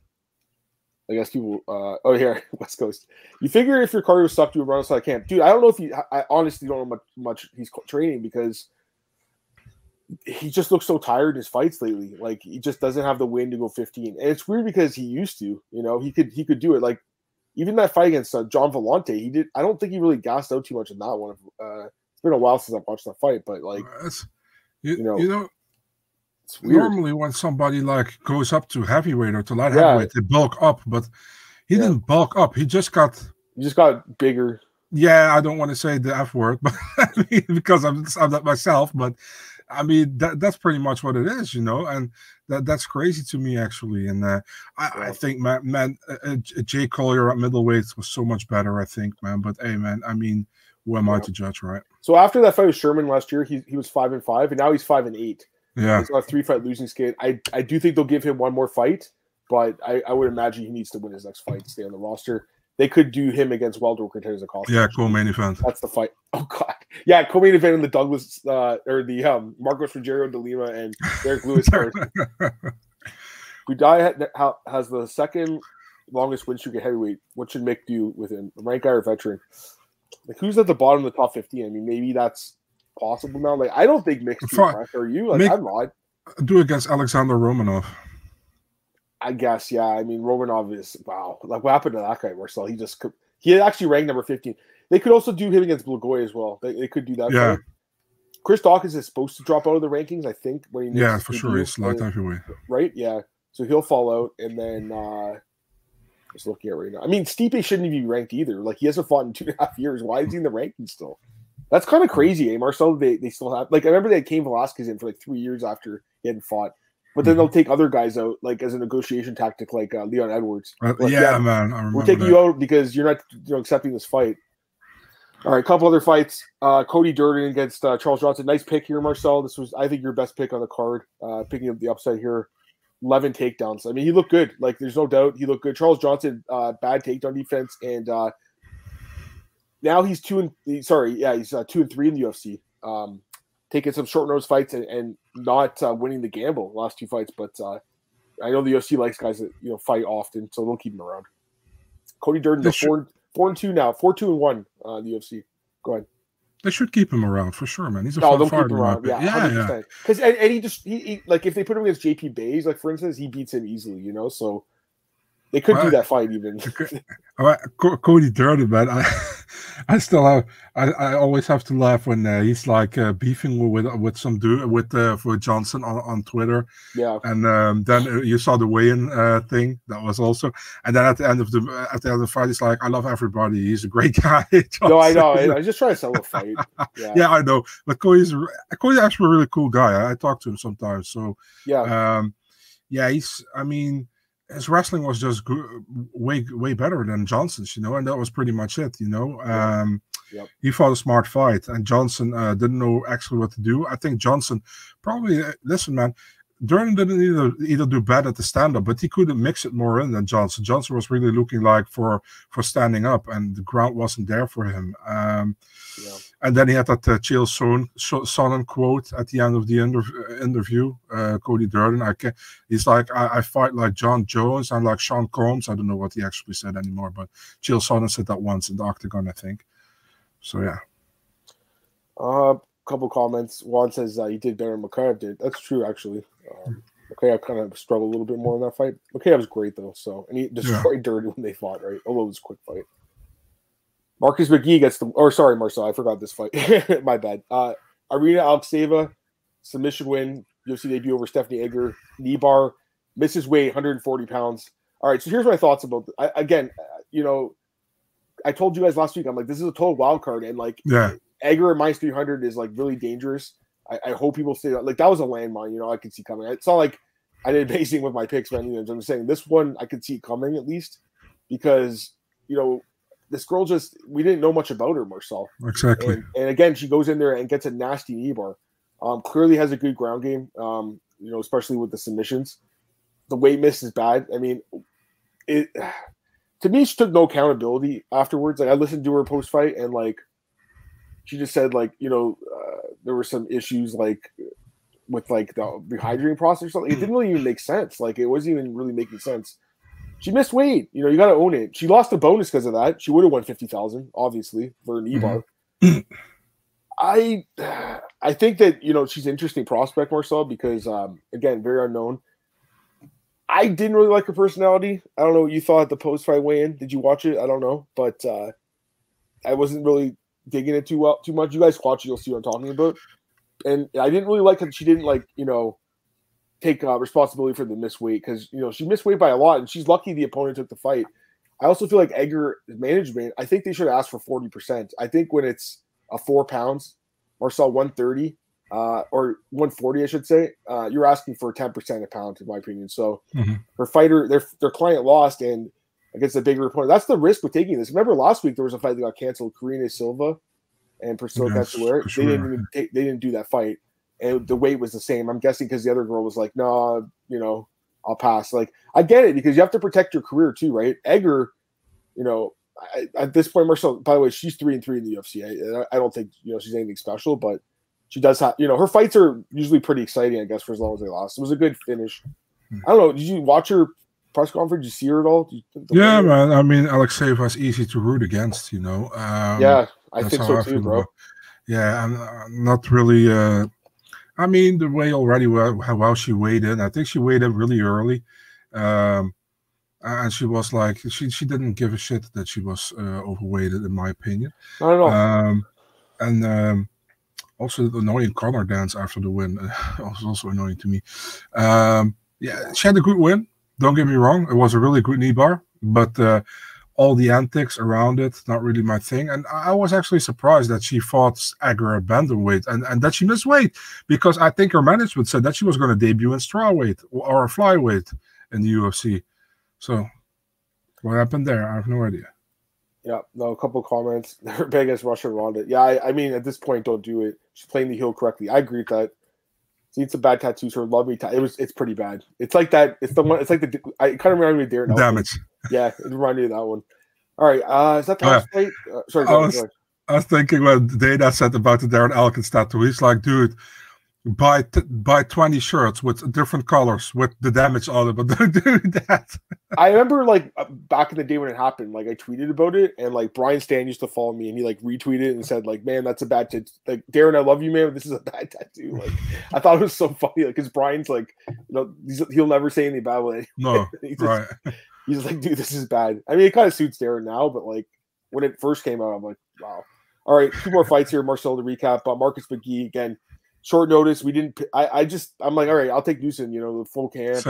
I guess people. Uh, oh, here, <laughs> West Coast. You figure if your cardio sucked, you would run outside of camp, dude. I don't know if he. I honestly don't know much, much he's training because he just looks so tired in his fights lately. Like he just doesn't have the wind to go 15. And it's weird because he used to. You know, he could he could do it. Like even that fight against uh, John Vellante, he did. I don't think he really gassed out too much in that one. Uh, it's been a while since I've watched that fight, but like you, you know, you know normally when somebody like goes up to heavyweight or to light yeah. heavyweight, they bulk up, but he yeah. didn't bulk up. He just got You just got bigger. Yeah, I don't want to say the F word, <laughs> but because I'm I'm not myself, but I mean that that's pretty much what it is, you know, and that that's crazy to me actually. And uh, I, I think man, man, uh, uh Jay Collier at middleweight was so much better, I think, man. But hey, man, I mean, who am yeah. I to judge, right? So after that fight with Sherman last year, he he was five and five, and now he's five and eight. Yeah, he's on a three fight losing skid. I I do think they'll give him one more fight, but I, I would imagine he needs to win his next fight to stay on the roster. They could do him against welter contenders a cost. Yeah, cool main event. That's the fight. <laughs> Oh god, yeah, co-main event in the Douglas uh, or the um, Marcos Rogerio de Lima and Derrick Lewis. Buday <laughs> has the second longest win streak at heavyweight. What should Mick do with him? Rank guy or veteran? Like who's at the bottom of the top fifteen? I mean, maybe that's possible now. Like I don't think mixed fresh. Are you? Like Mick, I'm not. Do against Alexander Romanov. I guess, yeah. I mean, Romanov is wow. Like, what happened to that guy, Marcel? He just he actually ranked number fifteen. They could also do him against Blagoy as well. They, they could do that. Yeah. Chris Daukaus is supposed to drop out of the rankings, I think. When he yeah, for sure, he's light heavyweight. Right? Yeah. So he'll fall out, and then uh just looking at right now. I mean, Stipe shouldn't be ranked either. Like he hasn't fought in two and a half years. Why is he in the rankings still? That's kind of crazy, eh? Marcel, they, they still have like I remember they had Cain Velasquez in for like three years after he hadn't fought. But then they'll take other guys out, like as a negotiation tactic, like uh, Leon Edwards. Uh, like, yeah, yeah, man. we're taking that. you out because you're not you know, accepting this fight. All right, a couple other fights. Uh, Cody Durden against uh, Charles Johnson. Nice pick here, Marcel. This was, I think, your best pick on the card. Uh, picking up the upside here. 11 takedowns. I mean, he looked good. Like, there's no doubt he looked good. Charles Johnson, uh, bad takedown defense, and uh, now he's two and sorry, yeah, he's uh, two and three in the UFC. Um, taking some short nose fights and, and not uh, winning the gamble last two fights. But uh, I know the UFC likes guys that you know fight often, so they'll keep him around. Cody Durden, four four and two now, four two and one. Uh, the UFC. Go ahead. They should keep him around for sure, man. He's a no, keep him around. Yeah, yeah, Because yeah. and, and, he just he, he, like if they put him against JP Buys, like for instance, he beats him easily, you know. So they could do that fight even. All right, Cody Durden, man. I, <laughs> I still have. I, I always have to laugh when uh, he's like uh, beefing with with some dude with uh, for Johnson on, on Twitter. Yeah. And um, then uh, you saw the weigh-in uh, thing. That was also. And then at the end of the at the end of the fight, he's like, "I love everybody. He's a great <laughs> guy." <laughs> no, I know. I just try to sell a fight. Yeah. yeah, I know. But Cody's Cody's actually a really cool guy. I, I talk to him sometimes. So yeah. Um, yeah, he's. I mean his wrestling was just way way better than Johnson's, you know, and that was pretty much it, you know. Um, yep. He fought a smart fight, and Johnson uh, didn't know actually what to do. I think Johnson probably uh, listen, man. Durden didn't either either do bad at the stand up, but he couldn't mix it more in than Johnson. Johnson was really looking like for for standing up, and the ground wasn't there for him. Um, yeah. And then he had that uh, Chael Son, Sonnen quote at the end of the inter- interview. Uh, Cody Durden, I can, he's like, I, I, fight like Jon Jones and like Sean Combs. I don't know what he actually said anymore, but Chael Sonnen said that once in the octagon, I think. So yeah. A uh, couple comments. Juan says uh, he did better than did. That's true, actually. Um, I kind of struggled a little bit more in that fight. Mokaev was great though, so and he <laughs> destroyed yeah. Durden when they fought, right? Although it was a quick fight. Marcus McGhee gets the or sorry, Marcel, I forgot this fight. <laughs> My bad. Uh Irina Alekseeva, submission win, UFC debut over Stephanie Egger, knee bar, misses weight, 140 pounds. All right, so here's my thoughts about I, again, uh, you know, I told you guys last week, I'm like, this is a total wild card, and like yeah, Egger at minus 300 is like really dangerous. I, I hope people see that. Like that was a landmine, you know, I could see coming. It's not like I did <laughs> amazing with my picks, know, I'm just saying this one I could see coming at least because you know this girl just we didn't know much about her, Marcel. Exactly. And, and, again, she goes in there and gets a nasty knee bar. Um, clearly has a good ground game. Um, you know, especially with the submissions. The weight miss is bad. I mean, it <sighs> to me she took no accountability afterwards. Like I listened to her post fight and like she just said like you know uh, there were some issues like with like the rehydrating process or something. It didn't really even make sense. Like it wasn't even really making sense she missed weight. You know, you got to own it. She lost a bonus because of that. She would have won fifty thousand, obviously, for an e-bar. Mm-hmm. I, I think that you know she's an interesting prospect, Marcel, because um, again, very unknown. I didn't really like her personality. I don't know what you thought at the post fight weigh in. Did you watch it? I don't know, but uh, I wasn't really digging it too well, too much. You guys watch it, you'll see what I'm talking about. And I didn't really like that she didn't like you know take uh, responsibility for the missed weight because you know she missed weight by a lot, and she's lucky the opponent took the fight. I also feel like Edgar management. I think they should ask for forty percent. I think when it's a four pounds, Marcel one thirty, uh, or one forty, I should say, uh, you're asking for ten percent a pound, in my opinion. So Mhm. her fighter, their their client lost, and against a bigger opponent. That's the risk with taking this. Remember last week there was a fight that got canceled, Karina Silva and Priscilla Yes, Cachoeira. for They didn't even take, they didn't do that fight, and the weight was the same. I'm guessing because the other girl was like, no, you know, I'll pass. Like I get it because you have to protect your career too, right? Egger, you know, I, at this point, Marcel. By the way, she's three and three in the UFC. I, I don't think you know she's anything special, but she does have. You know, her fights are usually pretty exciting. I guess for as long as they last, it was a good finish. Hmm. I don't know. Did you watch her press conference? You see her at all? You- Yeah, man. I mean, Alekseeva is easy to root against. You know. Um, Yeah, I think so I too, bro. about- Yeah, I'm uh, not really. Uh, I mean, the way already well, how well she weighed in. I think she weighed in really early, um, and she was like she she didn't give a shit that she was uh, overweighted, in my opinion. I don't know. Um, and um, also the annoying corner dance after the win <laughs> was also annoying to me. Um, yeah, she had a good win. Don't get me wrong; it was a really good knee bar, but uh, all the antics around it not really my thing. And I was actually surprised that she fought Agra bantamweight and and that she missed weight because I think her management said that she was going to debut in strawweight or, flyweight in the UFC. So what happened there? I have no idea. Yeah, no, a couple comments. <laughs> Her biggest Russian Ronda. Yeah, I, I mean, at this point, don't do it. She's playing the heel correctly. I agree with that. Seen some bad tattoos. Her love me. Ta- it was. It's pretty bad. It's like that. It's the one. It's like the. I kind of reminded me of Darren. Elkins. Damage. Yeah, it reminded me of that one. All right. Uh, is that the last fight? Uh, sorry. I was- I was thinking when Dana said about the Darren Elkins tattoo, he's like, dude, buy t- buy 20 shirts with different colors with the damage on it, but <laughs> don't do that. I remember like uh, back in the day when it happened, like I tweeted about it, and like Brian Stann used to follow me, and he like retweeted and said like, "Man, that's a bad tattoo." Like Darren, I love you, man. But this is a <laughs> bad tattoo. Like I thought it was so funny, like because Brian's like, you know, he'll never say anything bad with it. No, <laughs> He's just- right. He's like, dude, this is bad. I mean, it kind of suits Darren now, but like when it first came out, I'm like, wow. All right, two more fights here, Marcel to recap. Uh, Marcus McGhee again, short notice. We didn't. I just, I'm like, all right, I'll take Newson. You know, the full camp.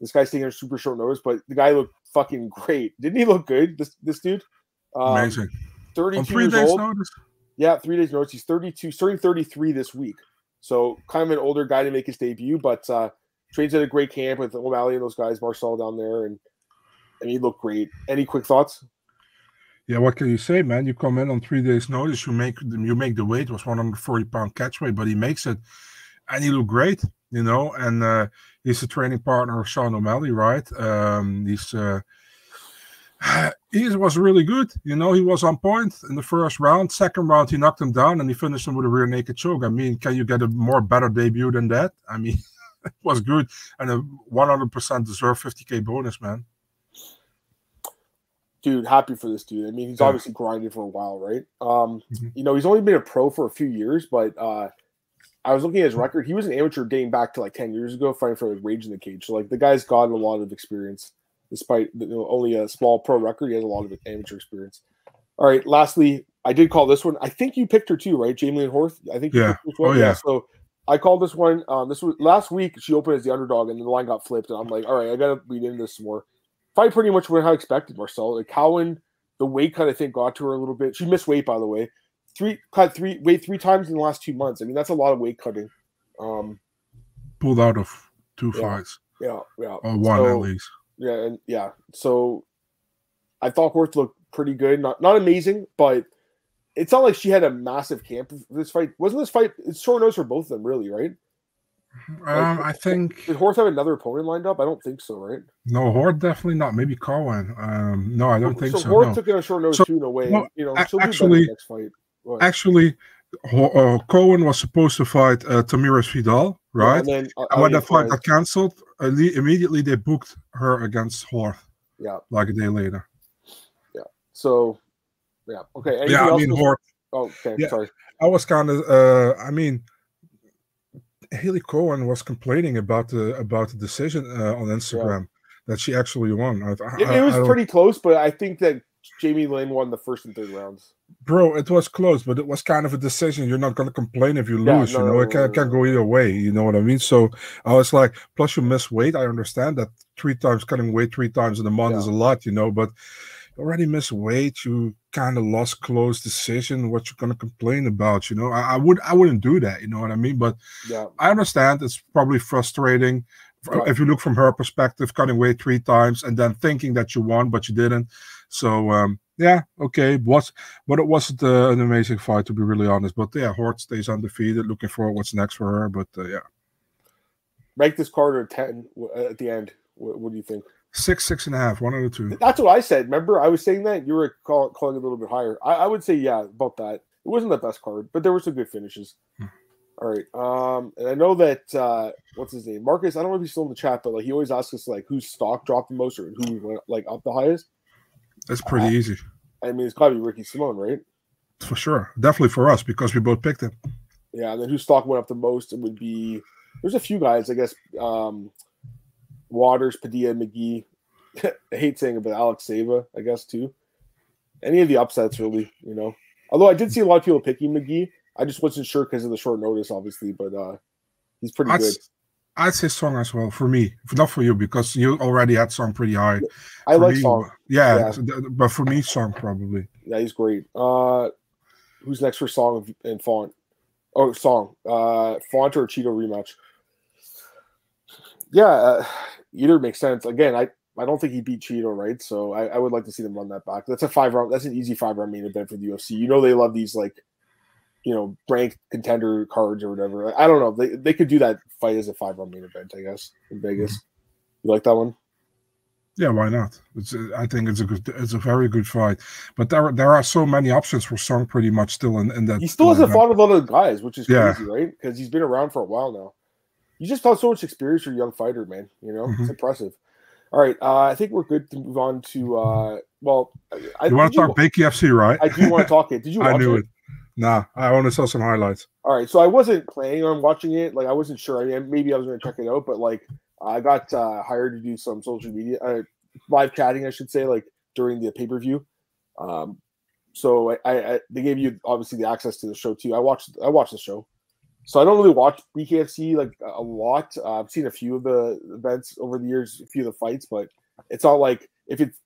This guy's taking a super short notice, but the guy looked fucking great. Didn't he look good? This this dude, um, Amazing. 32 On three years days old. notice? Yeah, three days notice. He's 32, starting 33 this week. So kind of an older guy to make his debut, but uh trains at a great camp with O'Malley and those guys, Marcel down there, and and he looked great. Any quick thoughts? Yeah, what can you say, man? You come in on three days notice, you make you make the weight, it was 140 pound catch weight, but he makes it and he looked great, you know, and uh he's a training partner of Sean O'Malley, right? Um he's uh <sighs> he was really good, you know. He was on point in the first round. Second round, he knocked him down and he finished him with a rear naked choke. I mean, can you get a more better debut than that? I mean, <laughs> it was good and a 100% deserved 50k bonus, man. Dude, happy for this dude. I mean, he's Yeah. obviously grinding for a while, right? Um, Mhm. you know, he's only been a pro for a few years, but uh I was looking at his record. He was an amateur dating back to like 10 years ago, fighting for like Rage in the Cage. So like the guy's got a lot of experience, despite you know, only a small pro record. He has a lot of amateur experience. All right. Lastly, I did call this one. I think you picked her too, right? Jamie and Horth. I think you Yeah. picked this one. Oh, yeah. So I called this one. Um, this was last week. She opened as the underdog, and the line got flipped. And I'm like, all right, I gotta read into this some more. Fight pretty much went how I expected, Marcel. Like Cowan, the weight cut I think got to her a little bit. She missed weight, by the way. Three cut three weight three times in the last two months. I mean, that's a lot of weight cutting. Um, Pulled out of two Yeah. fights, yeah, yeah. or one So- at least. Yeah, and yeah. So I thought Horth looked pretty good. Not not amazing, but it's not like she had a massive camp for this fight. Wasn't this fight? It's short notice for both of them, really, right? Um, I think Did Horth have another opponent lined up? I don't think so, right? no Horth definitely not. Maybe Cowan. Um, no, I don't think so. Horth no. took it on short notice So- too, in a way. well, you know, she'll do better in actually- next fight. Actually, uh, Cowan was supposed to fight uh, Tamiris Vidal, right? And then uh, And when that fight got cancelled, immediately they booked her against Horth, yeah, like a day later. Yeah. So yeah, okay. Anything yeah, I mean was- Horth. Oh, okay. Yeah. Sorry. I was kind of. Uh, I mean, Hailey Cowan was complaining about the about the decision uh, on Instagram that she actually won. I, I, It, it was pretty close, but I think that Jamie Lynn won the first and third rounds. Bro, it was close, but it was kind of a decision. You're not going to complain if you Yeah, lose. no, you know, no, it can, no, it can go either way. You know what I mean? So I was like, plus you miss weight. I understand that three times cutting weight three times in a month Yeah. is a lot, you know, but already missed weight. You kind of lost close decision. What you're going to complain about? You know, I, I would, I wouldn't do that. You know what I mean? But Yeah, I understand it's probably frustrating Yeah. if you look from her perspective, cutting weight three times and then thinking that you won, but you didn't. So um, yeah, okay, was but it wasn't uh, an amazing fight to be really honest. But yeah, Horth stays undefeated. Looking for what's next for her. But uh, yeah, rank this card at ten at the end. What, what do you think? Six, six and a half, one of the two. That's what I said. Remember, I was saying that you were call, calling it a little bit higher. I, I would say yeah about that. It wasn't the best card, but there were some good finishes. Hmm. All right, um, and I know that uh, what's his name, Marcus. I don't know if he's still in the chat, but like he always asks us like whose stock dropped the most or who went like up the highest. That's pretty easy I mean, it's got to be Ricky Simon, right? for sure. Definitely for us because we both picked him. Yeah, and then whose stock went up the most? It would be there's a few guys, I guess. Um, Waters, Padilla, McGhee. <laughs> I hate saying it, but Alex Sava, I guess too. Any of the upsets, really, you know. Although I did see a lot of people picking McGhee, I just wasn't sure because of the short notice, obviously. But uh he's pretty I'd, good. I'd say Song as well for me, not for you because you already had Song pretty high. I For like me, Song. Yeah, Yeah. but for me, Song probably. Yeah, he's great. Uh who's next for Song and Font? Oh, Song. Uh Font or Chito rematch? Yeah, uh, either makes sense. Again, I I don't think he beat Chito, right? So I, I would like to see them run that back. That's a five round. That's an easy five round main event for the UFC. You know they love these like, you know, ranked contender cards or whatever. I don't know. They they could do that fight as a five round main event, I guess, in Vegas. You like that one? Yeah, why not? It's uh, I think it's a good, it's a very good fight. But there there are so many options for Song pretty much still in, in that. He still hasn't fought with a lot of guys, which is Yeah. crazy, right? Because he's been around for a while now. You just got so much experience for a young fighter, man. You know, it's Mhm. impressive. All right, uh, I think we're good to move on to. Uh, well, I, You want to talk Bakey FC, right? I do want to <laughs> talk it. Did you watch I knew it? it. Nah, I only saw some highlights. All right, so I wasn't planning on watching it. Like I wasn't sure. I mean, maybe I was going to check it out, but like I got uh, hired to do some social media, uh, live chatting, I should say, like during the pay per view. Um, so I, I, I they gave you obviously the access to the show too. I watched I watched the show, so I don't really watch BKFC like a lot. Uh, I've seen a few of the events over the years, a few of the fights, but it's not like if it's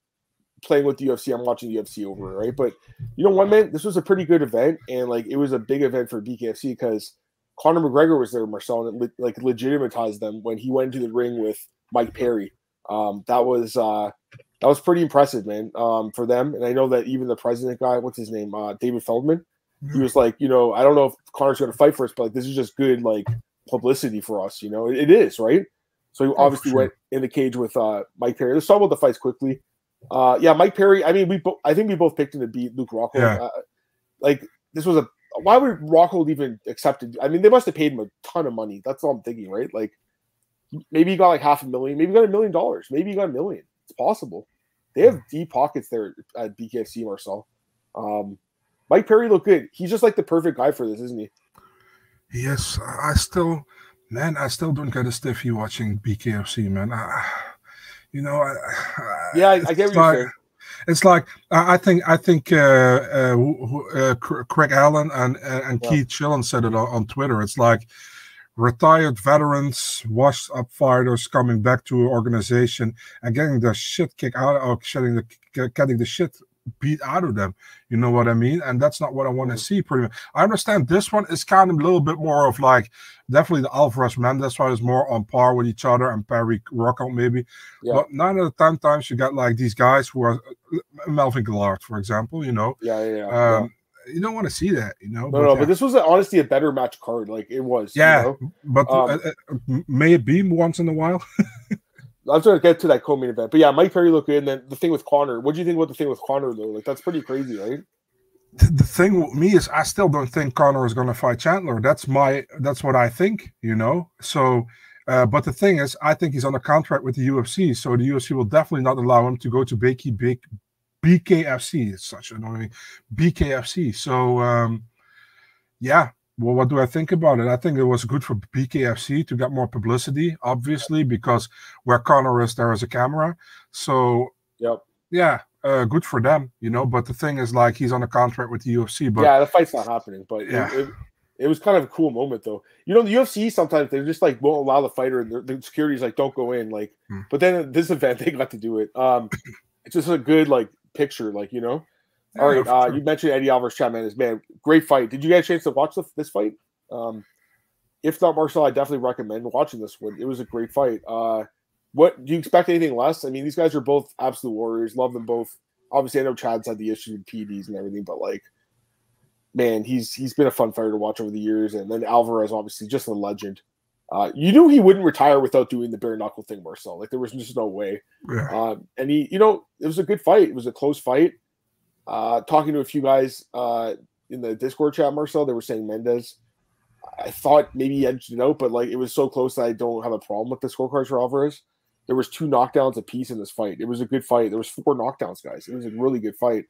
playing with the UFC, I'm watching the UFC over, right? But you know what, man? This was a pretty good event, and like it was a big event for BKFC because Conor McGregor was there, Marcel, and it like legitimatized them when he went into the ring with Mike Perry. Um, that was uh, that was pretty impressive, man, um, for them. And I know that even the president guy, what's his name, uh, David Feldman, he was like, you know, I don't know if Conor's going to fight for us, but like this is just good like publicity for us. You know, it, it is right. So he for obviously sure. went in the cage with uh, Mike Perry. Let's talk about the fights quickly. Uh, yeah, Mike Perry. I mean, we bo- I think we both picked him to beat Luke Rockhold. Yeah. Uh, like this was a why would Rockhold even accept it? I mean, they must have paid him a ton of money. That's all I'm thinking, right? Like maybe he got like half a million, maybe he got a million dollars, maybe he got a million. It's possible. They have deep pockets there at BKFC, Marcel. Um, Mike Perry looked good. He's just like the perfect guy for this, isn't he? Yes, I still, man, I still don't get a stiffy watching BKFC, man. I, you know, I, Yeah, I, I get what you're like- saying. It's like I think I think uh, uh, uh, Craig Allen and and, and Yeah. Keith Chillen said it on, on Twitter. It's like retired veterans, washed up fighters coming back to an organization and getting the shit kicked out or getting the getting the shit beat out of them. You know what I mean? And that's not what I want to Mhm. see. Pretty much. I understand this one is kind of a little bit more of like definitely the Alvarez Mendes fight is more on par with each other and Perry Rocco maybe. Yeah. But nine out of ten times you got like these guys who are uh, Melvin Guillard, for example. You know, Yeah, yeah, yeah. yeah. um, you don't want to see that. You know, No, no, yeah. but this was honestly a better match card. Like it was. you Yeah. know? But Um, uh, uh, may it be once in a while? <laughs> I was going to get to that co-main event, but yeah, Mike Perry looked good. And then the thing with Conor, what do you think about the thing with Conor though? Like that's pretty crazy, right? the thing with me is I still don't think Conor is going to fight Chandler. That's my that's what I think, you know. So, uh, but the thing is, I think he's on a contract with the UFC, so the UFC will definitely not allow him to go to Bakey Big BKFC. It's such annoying BKFC. So, um, yeah. Well, what do I think about it? I think it was good for BKFC to get more publicity, obviously, because where Conor is, there is a camera. So Yep. yeah, uh, good for them, you know. But the thing is, like, he's on a contract with the UFC. But yeah, the fight's not happening. But yeah. It, it, it was kind of a cool moment, though. You know, the UFC sometimes they just like won't allow the fighter, and the security's like, "Don't go in." Like, hmm. but then at this event <laughs> they got to do it. Um, it's just a good like picture, like you know. Yeah, All right, uh, sure. you mentioned Eddie Alvarez Chapman. Is man, great fight. Did you get a chance to watch the, this fight? Um, if not Marcel, I definitely recommend watching this one. It was a great fight. Uh, what do you expect anything less? I mean, these guys are both absolute warriors. Love them both. Obviously, I know Chad's had the issues with PDs and everything, but like, man, he's he's been a fun fighter to watch over the years. And then Alvarez, obviously, just a legend. Uh, you knew he wouldn't retire without doing the bare knuckle thing, Marcel. Like there was just no way. Yeah. Um, and he, you know, it was a good fight. It was a close fight. Uh, talking to a few guys uh, in the Discord chat, Marcel, they were saying Mendes. I thought maybe he edged it out, but like it was so close that I don't have a problem with the scorecards for Alvarez. There was two knockdowns apiece in this fight. It was a good fight. There was four knockdowns, guys. It was a really good fight.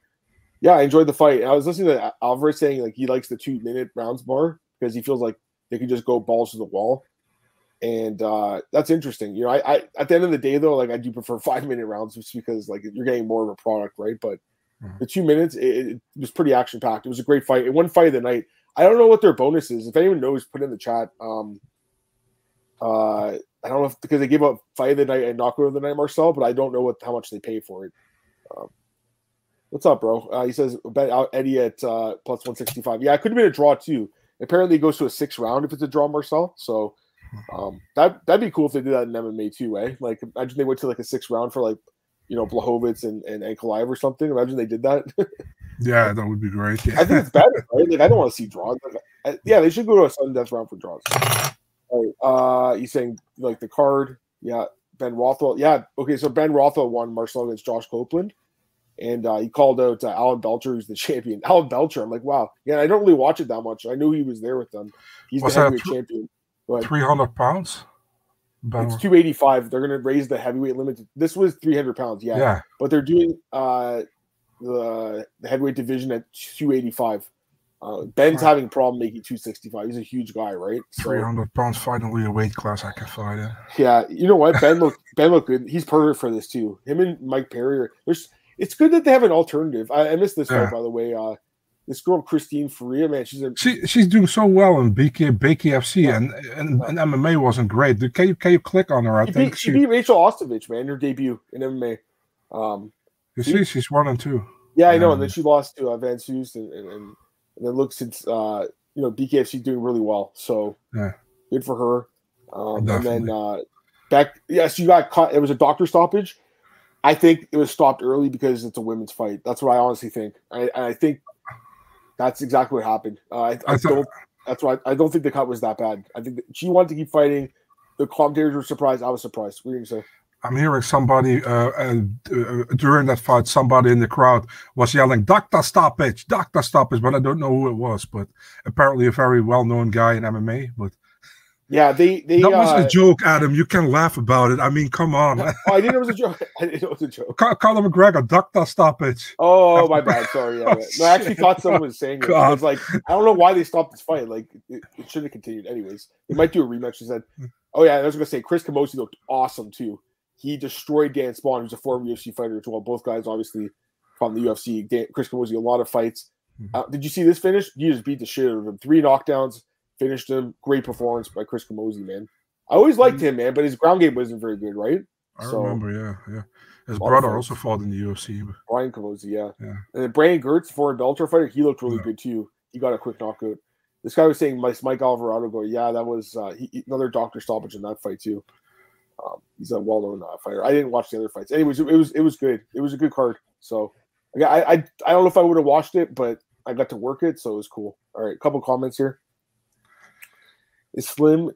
Yeah, I enjoyed the fight. I was listening to Alvarez saying like he likes the two minute rounds more because he feels like they can just go balls to the wall, and uh, that's interesting. You know, I, I at the end of the day though, like I do prefer <laughs> five minute rounds just because like you're getting more of a product, right? But. The two minutes, it, it was pretty action packed. It was a great fight. It one fight of the night. I don't know what their bonus is. If anyone knows, put in the chat. Um, uh, I don't know if because they gave up fight of the night and knockout of the night, Marcel, but I don't know what how much they pay for it. Um, what's up, bro? Uh, he says bet out Eddie at uh, plus one sixty five. Yeah, it could have been a draw too. Apparently, it goes to a six round if it's a draw, Marcel. So um, that that'd be cool if they did that in MMA too, eh? Like imagine they went to like a six round for like you know Blachowicz and and Ankalaev or something. Imagine they did that. <laughs> Yeah, that would be great. Yeah. I think it's better, right? Like I don't want to see draws. Like, yeah, they should go to a sudden death round for draws. Right. Uh, he's saying like the card. Yeah, Ben Rothwell. Yeah, okay. So Ben Rothwell won Marcel against Josh Copeland, and uh, he called out uh, Alan Belcher, who's the <laughs> champion. Alan Belcher. I'm like, wow. Yeah, I don't really watch it that much. I knew he was there with them. He's the heavyweight th- champion. Three hundred pounds. Ben it's 285. They're going to raise the heavyweight limit. This was 300 pounds. Yeah. yeah. But they're doing uh the, the heavyweight division at 285. Uh, Ben's having a problem making 265. He's a huge guy, right? So, 300 pounds, finally a weight class I can fight in. Yeah, you know what? Ben looked <laughs> Ben looked good. He's perfect for this too. Him and Mike Perry are there's. It's good that they have an alternative. I, I missed this yeah. fight by the way. Uh, this girl Christine Ferea, man, she's a, she she's doing so well in BK BKFC yeah. and, and, and MMA wasn't great. Can you can you click on her? I she think beat, she, beat Rachel Ostovich, man, her debut in MMA. Um, you see, she's one and two. Yeah, I know. And then she lost to uh, Van and, and, and, then looks since uh, you know BKFC doing really well. So yeah, good for her. Um, and then uh, back, yes, you got caught. It was a doctor stoppage. I think it was stopped early because it's a women's fight. That's what I honestly think. I, I think that's exactly what happened. Uh, I, I, I thought, don't. That's why I don't think the cut was that bad. I think she wanted to keep fighting. The commentators were surprised. I was surprised. What are you say? I'm hearing somebody uh, uh, during that fight, somebody in the crowd was yelling, Doctor Stoppage, Doctor Stoppage, but I don't know who it was. But apparently, a very well known guy in MMA. But yeah, they, they that was uh, a joke, Adam. You can laugh about it. I mean, come on. <laughs> oh, I didn't know it was a joke. <laughs> I didn't know it was a joke. Conor McGregor, Doctor Stoppage. Oh, <laughs> my bad. Sorry. Yeah, no, I actually thought someone was saying it. I was like, I don't know why they stopped this fight. Like, it, it should have continued. Anyways, they might do a rematch. She said, Oh, yeah, I was going to say, Chris Camozzi looked awesome, too he destroyed Dan Spohn, who's a former UFC fighter as well. Both guys, obviously, from the UFC. Dan, Chris Camozzi, a lot of fights. Mm-hmm. Uh, did you see this finish? He just beat the shit out of him. Three knockdowns, finished him. Great performance by Chris Camozzi, man. I always liked him, man, but his ground game wasn't very good, right? I so, remember, yeah, yeah. His brother also fought in the UFC. But... Brian Camozzi, yeah. yeah. And then Brandon Girtz, foreign Bellator fighter, he looked really yeah. good too. He got a quick knockout. This guy was saying, Mike Alvarado, go, yeah, that was uh, he, another doctor stoppage in that fight too. Um, he's a well-known uh, fighter. I didn't watch the other fights. Anyways, it, it, was it was good. It was a good card. So I I I don't know if I would have watched it, but I got to work it, so it was cool. All right, a couple comments here. Is Slim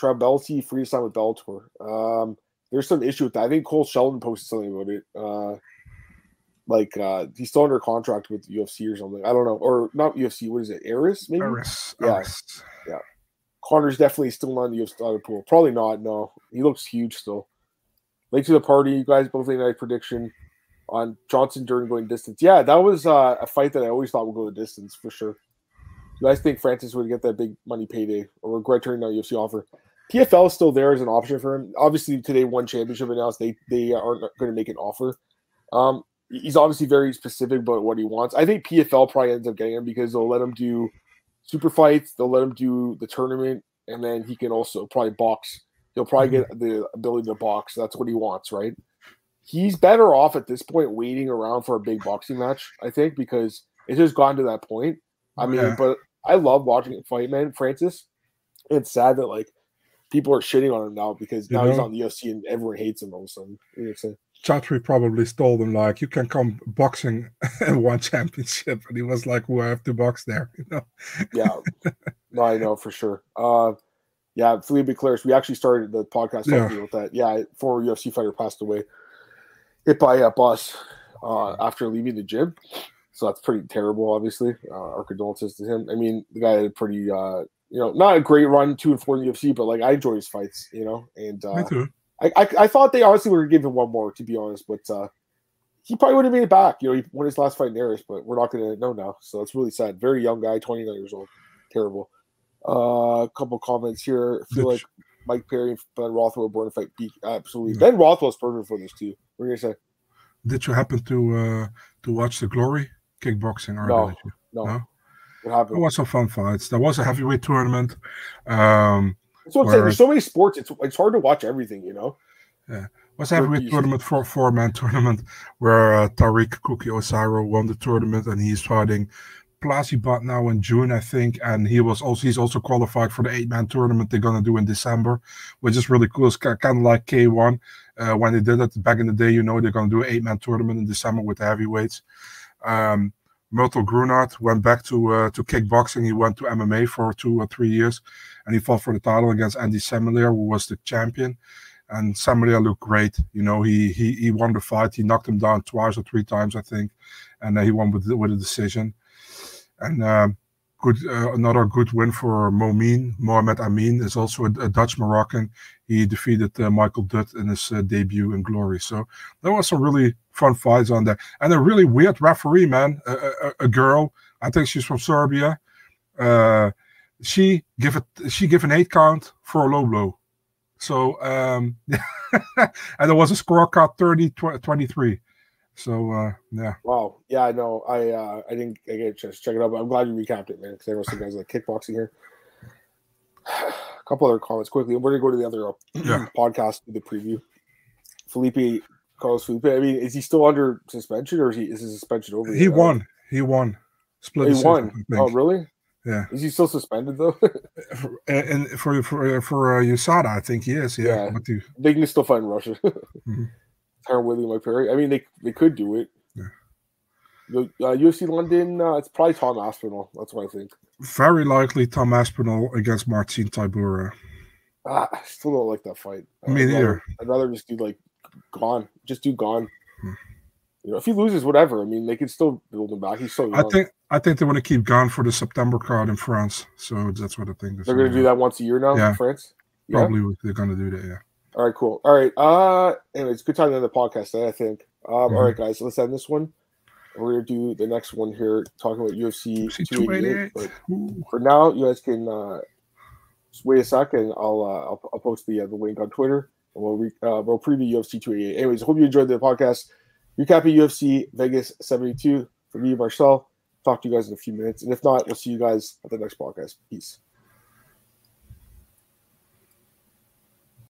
Trabelsi free to sign with Bellator? Um, there's some issue with that. I think Cole Shelton posted something about it. Uh, like uh, he's still under contract with UFC or something. I don't know, or not UFC. What is it? Ares maybe. Ares. Yeah. Ares. Yeah. Conor's definitely still on the UFC pool. Probably not. No, he looks huge still. Late to the party, you guys both made a prediction on Johnson during going distance. Yeah, that was uh, a fight that I always thought would go the distance for sure. You guys think Francis would get that big money payday or regret turning down UFC offer? PFL is still there as an option for him. Obviously, today one championship announced they they aren't going to make an offer. Um, he's obviously very specific about what he wants. I think PFL probably ends up getting him because they'll let him do super fights. They'll let him do the tournament, and then he can also probably box. He'll probably get the ability to box. That's what he wants, right? He's better off at this point waiting around for a big boxing match, I think, because it's just gone to that point. I mean, Yeah. but I love watching him fight, man. Francis. It's sad that like people are shitting on him now because You now he's on the UFC and everyone hates him all of a sudden. You know what I'm saying? Chatri probably told him like, "You can come boxing and <laughs> one championship," and he was like, "Well, I have to box there." You know? Yeah, <laughs> no, I know for sure. Uh, yeah, Felipe Colares. We actually started the podcast Yeah. talking about that. Yeah, former UFC fighter passed away, hit by a bus uh, after leaving the gym. So that's pretty terrible. Obviously, uh, our condolences to him. I mean, the guy had a pretty, uh, you know, not a great run two and four in the UFC, but like I enjoy his fights, you know, and Me uh, too. I, I I thought they honestly were give him one more, to be honest, but uh, he probably would have made it back. You know, he won his last fight in Ares, but we're not gonna know now. So it's really sad. Very young guy, 29 years old. Terrible. Uh, a couple comments here. I feel like Mike Perry and Ben Rothwell were born to fight. Beak. Absolutely. Yeah. Ben Rothwell's perfect for this too. What are you gonna say? Did you happen to uh to watch the Glory kickboxing or No. No. No? What There happened? was some fun fights. There was a heavyweight tournament. Um, That's what I'm saying. There's so many sports. It's it's hard to watch everything. You know. Yeah was a heavyweight tournament for four man <laughs> tournament where uh, Tariq Cookie Osaro won the tournament and he's fighting Plasibat now in June, I think, and he was also he's also qualified for the eight man tournament they're gonna do in December, which is really cool. It's kind of like K1 uh, when they did it back in the day. You know they're gonna do an eight man tournament in December with the heavyweights. Um, Murthel Groenhart went back to uh, to kickboxing. He went to MMA for two or three years, and he fought for the title against Endy Semeleer, who was the champion. And Semelier looked great. You know, he he he won the fight. He knocked him down twice or three times, I think, and uh, he won with with a decision. And um, good uh, another good win for Momin Mohamed Amin is also a, a Dutch Moroccan. He defeated uh, Michael Dutt in his uh, debut in Glory. So there was some really fun fights on there, and a really weird referee, man. A, a, a girl, I think she's from Serbia. Uh, she give it. She give an eight count for a low blow. So um, <laughs> and there was a scorecard 30 tw- 23. So uh, yeah, Wow. Yeah, I know. I uh, I didn't I get a chance to check it out, but I'm glad you recapped it, man. Because I know some guys like kickboxing here. <sighs> a couple other comments quickly. We're gonna go to the other uh, Yeah. <clears throat> podcast with the preview. Felipe Carlos Felipe. I mean, is he still under suspension or is he is his suspension over? he yet? won. He won. Split He won. Oh, really? Yeah. Is he still suspended though? <laughs> And for for for uh, USADA, I think he is. Yeah. Yeah. But he- they can still in Russia. <laughs> Mhm. Tyron Woodley, Mike Perry. I mean, they they could do it. Yeah. The uh, UFC London, uh, it's probably Tom Aspinall. That's what I think. very likely Tom Aspinall against Marcin Tybura. Ah, I still don't like that fight. Me I'd neither. rather- I'd rather just do like Gane. Just do Gane. Hmm. You know, if he loses, whatever. I mean, they can still build him back. He's so young. I think I think they want to keep Gane for the September card in France. So that's what I think. they're going to do that once a year now Yeah. in France. Yeah. Probably they're going to do that. Yeah. All right, cool. All right. Uh, anyways, good time to end the podcast. Today, I think. Um, all Mhm. right, guys, let's end this one. We're gonna do the next one here, talking about UFC UFC 288. But for now, you guys can uh, just wait a second. I'll uh, I'll, I'll post the uh, the link on Twitter, and we'll re- uh, we'll preview UFC 288. Anyways, hope you enjoyed the podcast. Recapping UFC Vegas 72 for me, Marcel. Talk to you guys in a few minutes, and if not, we'll see you guys at the next podcast. Peace.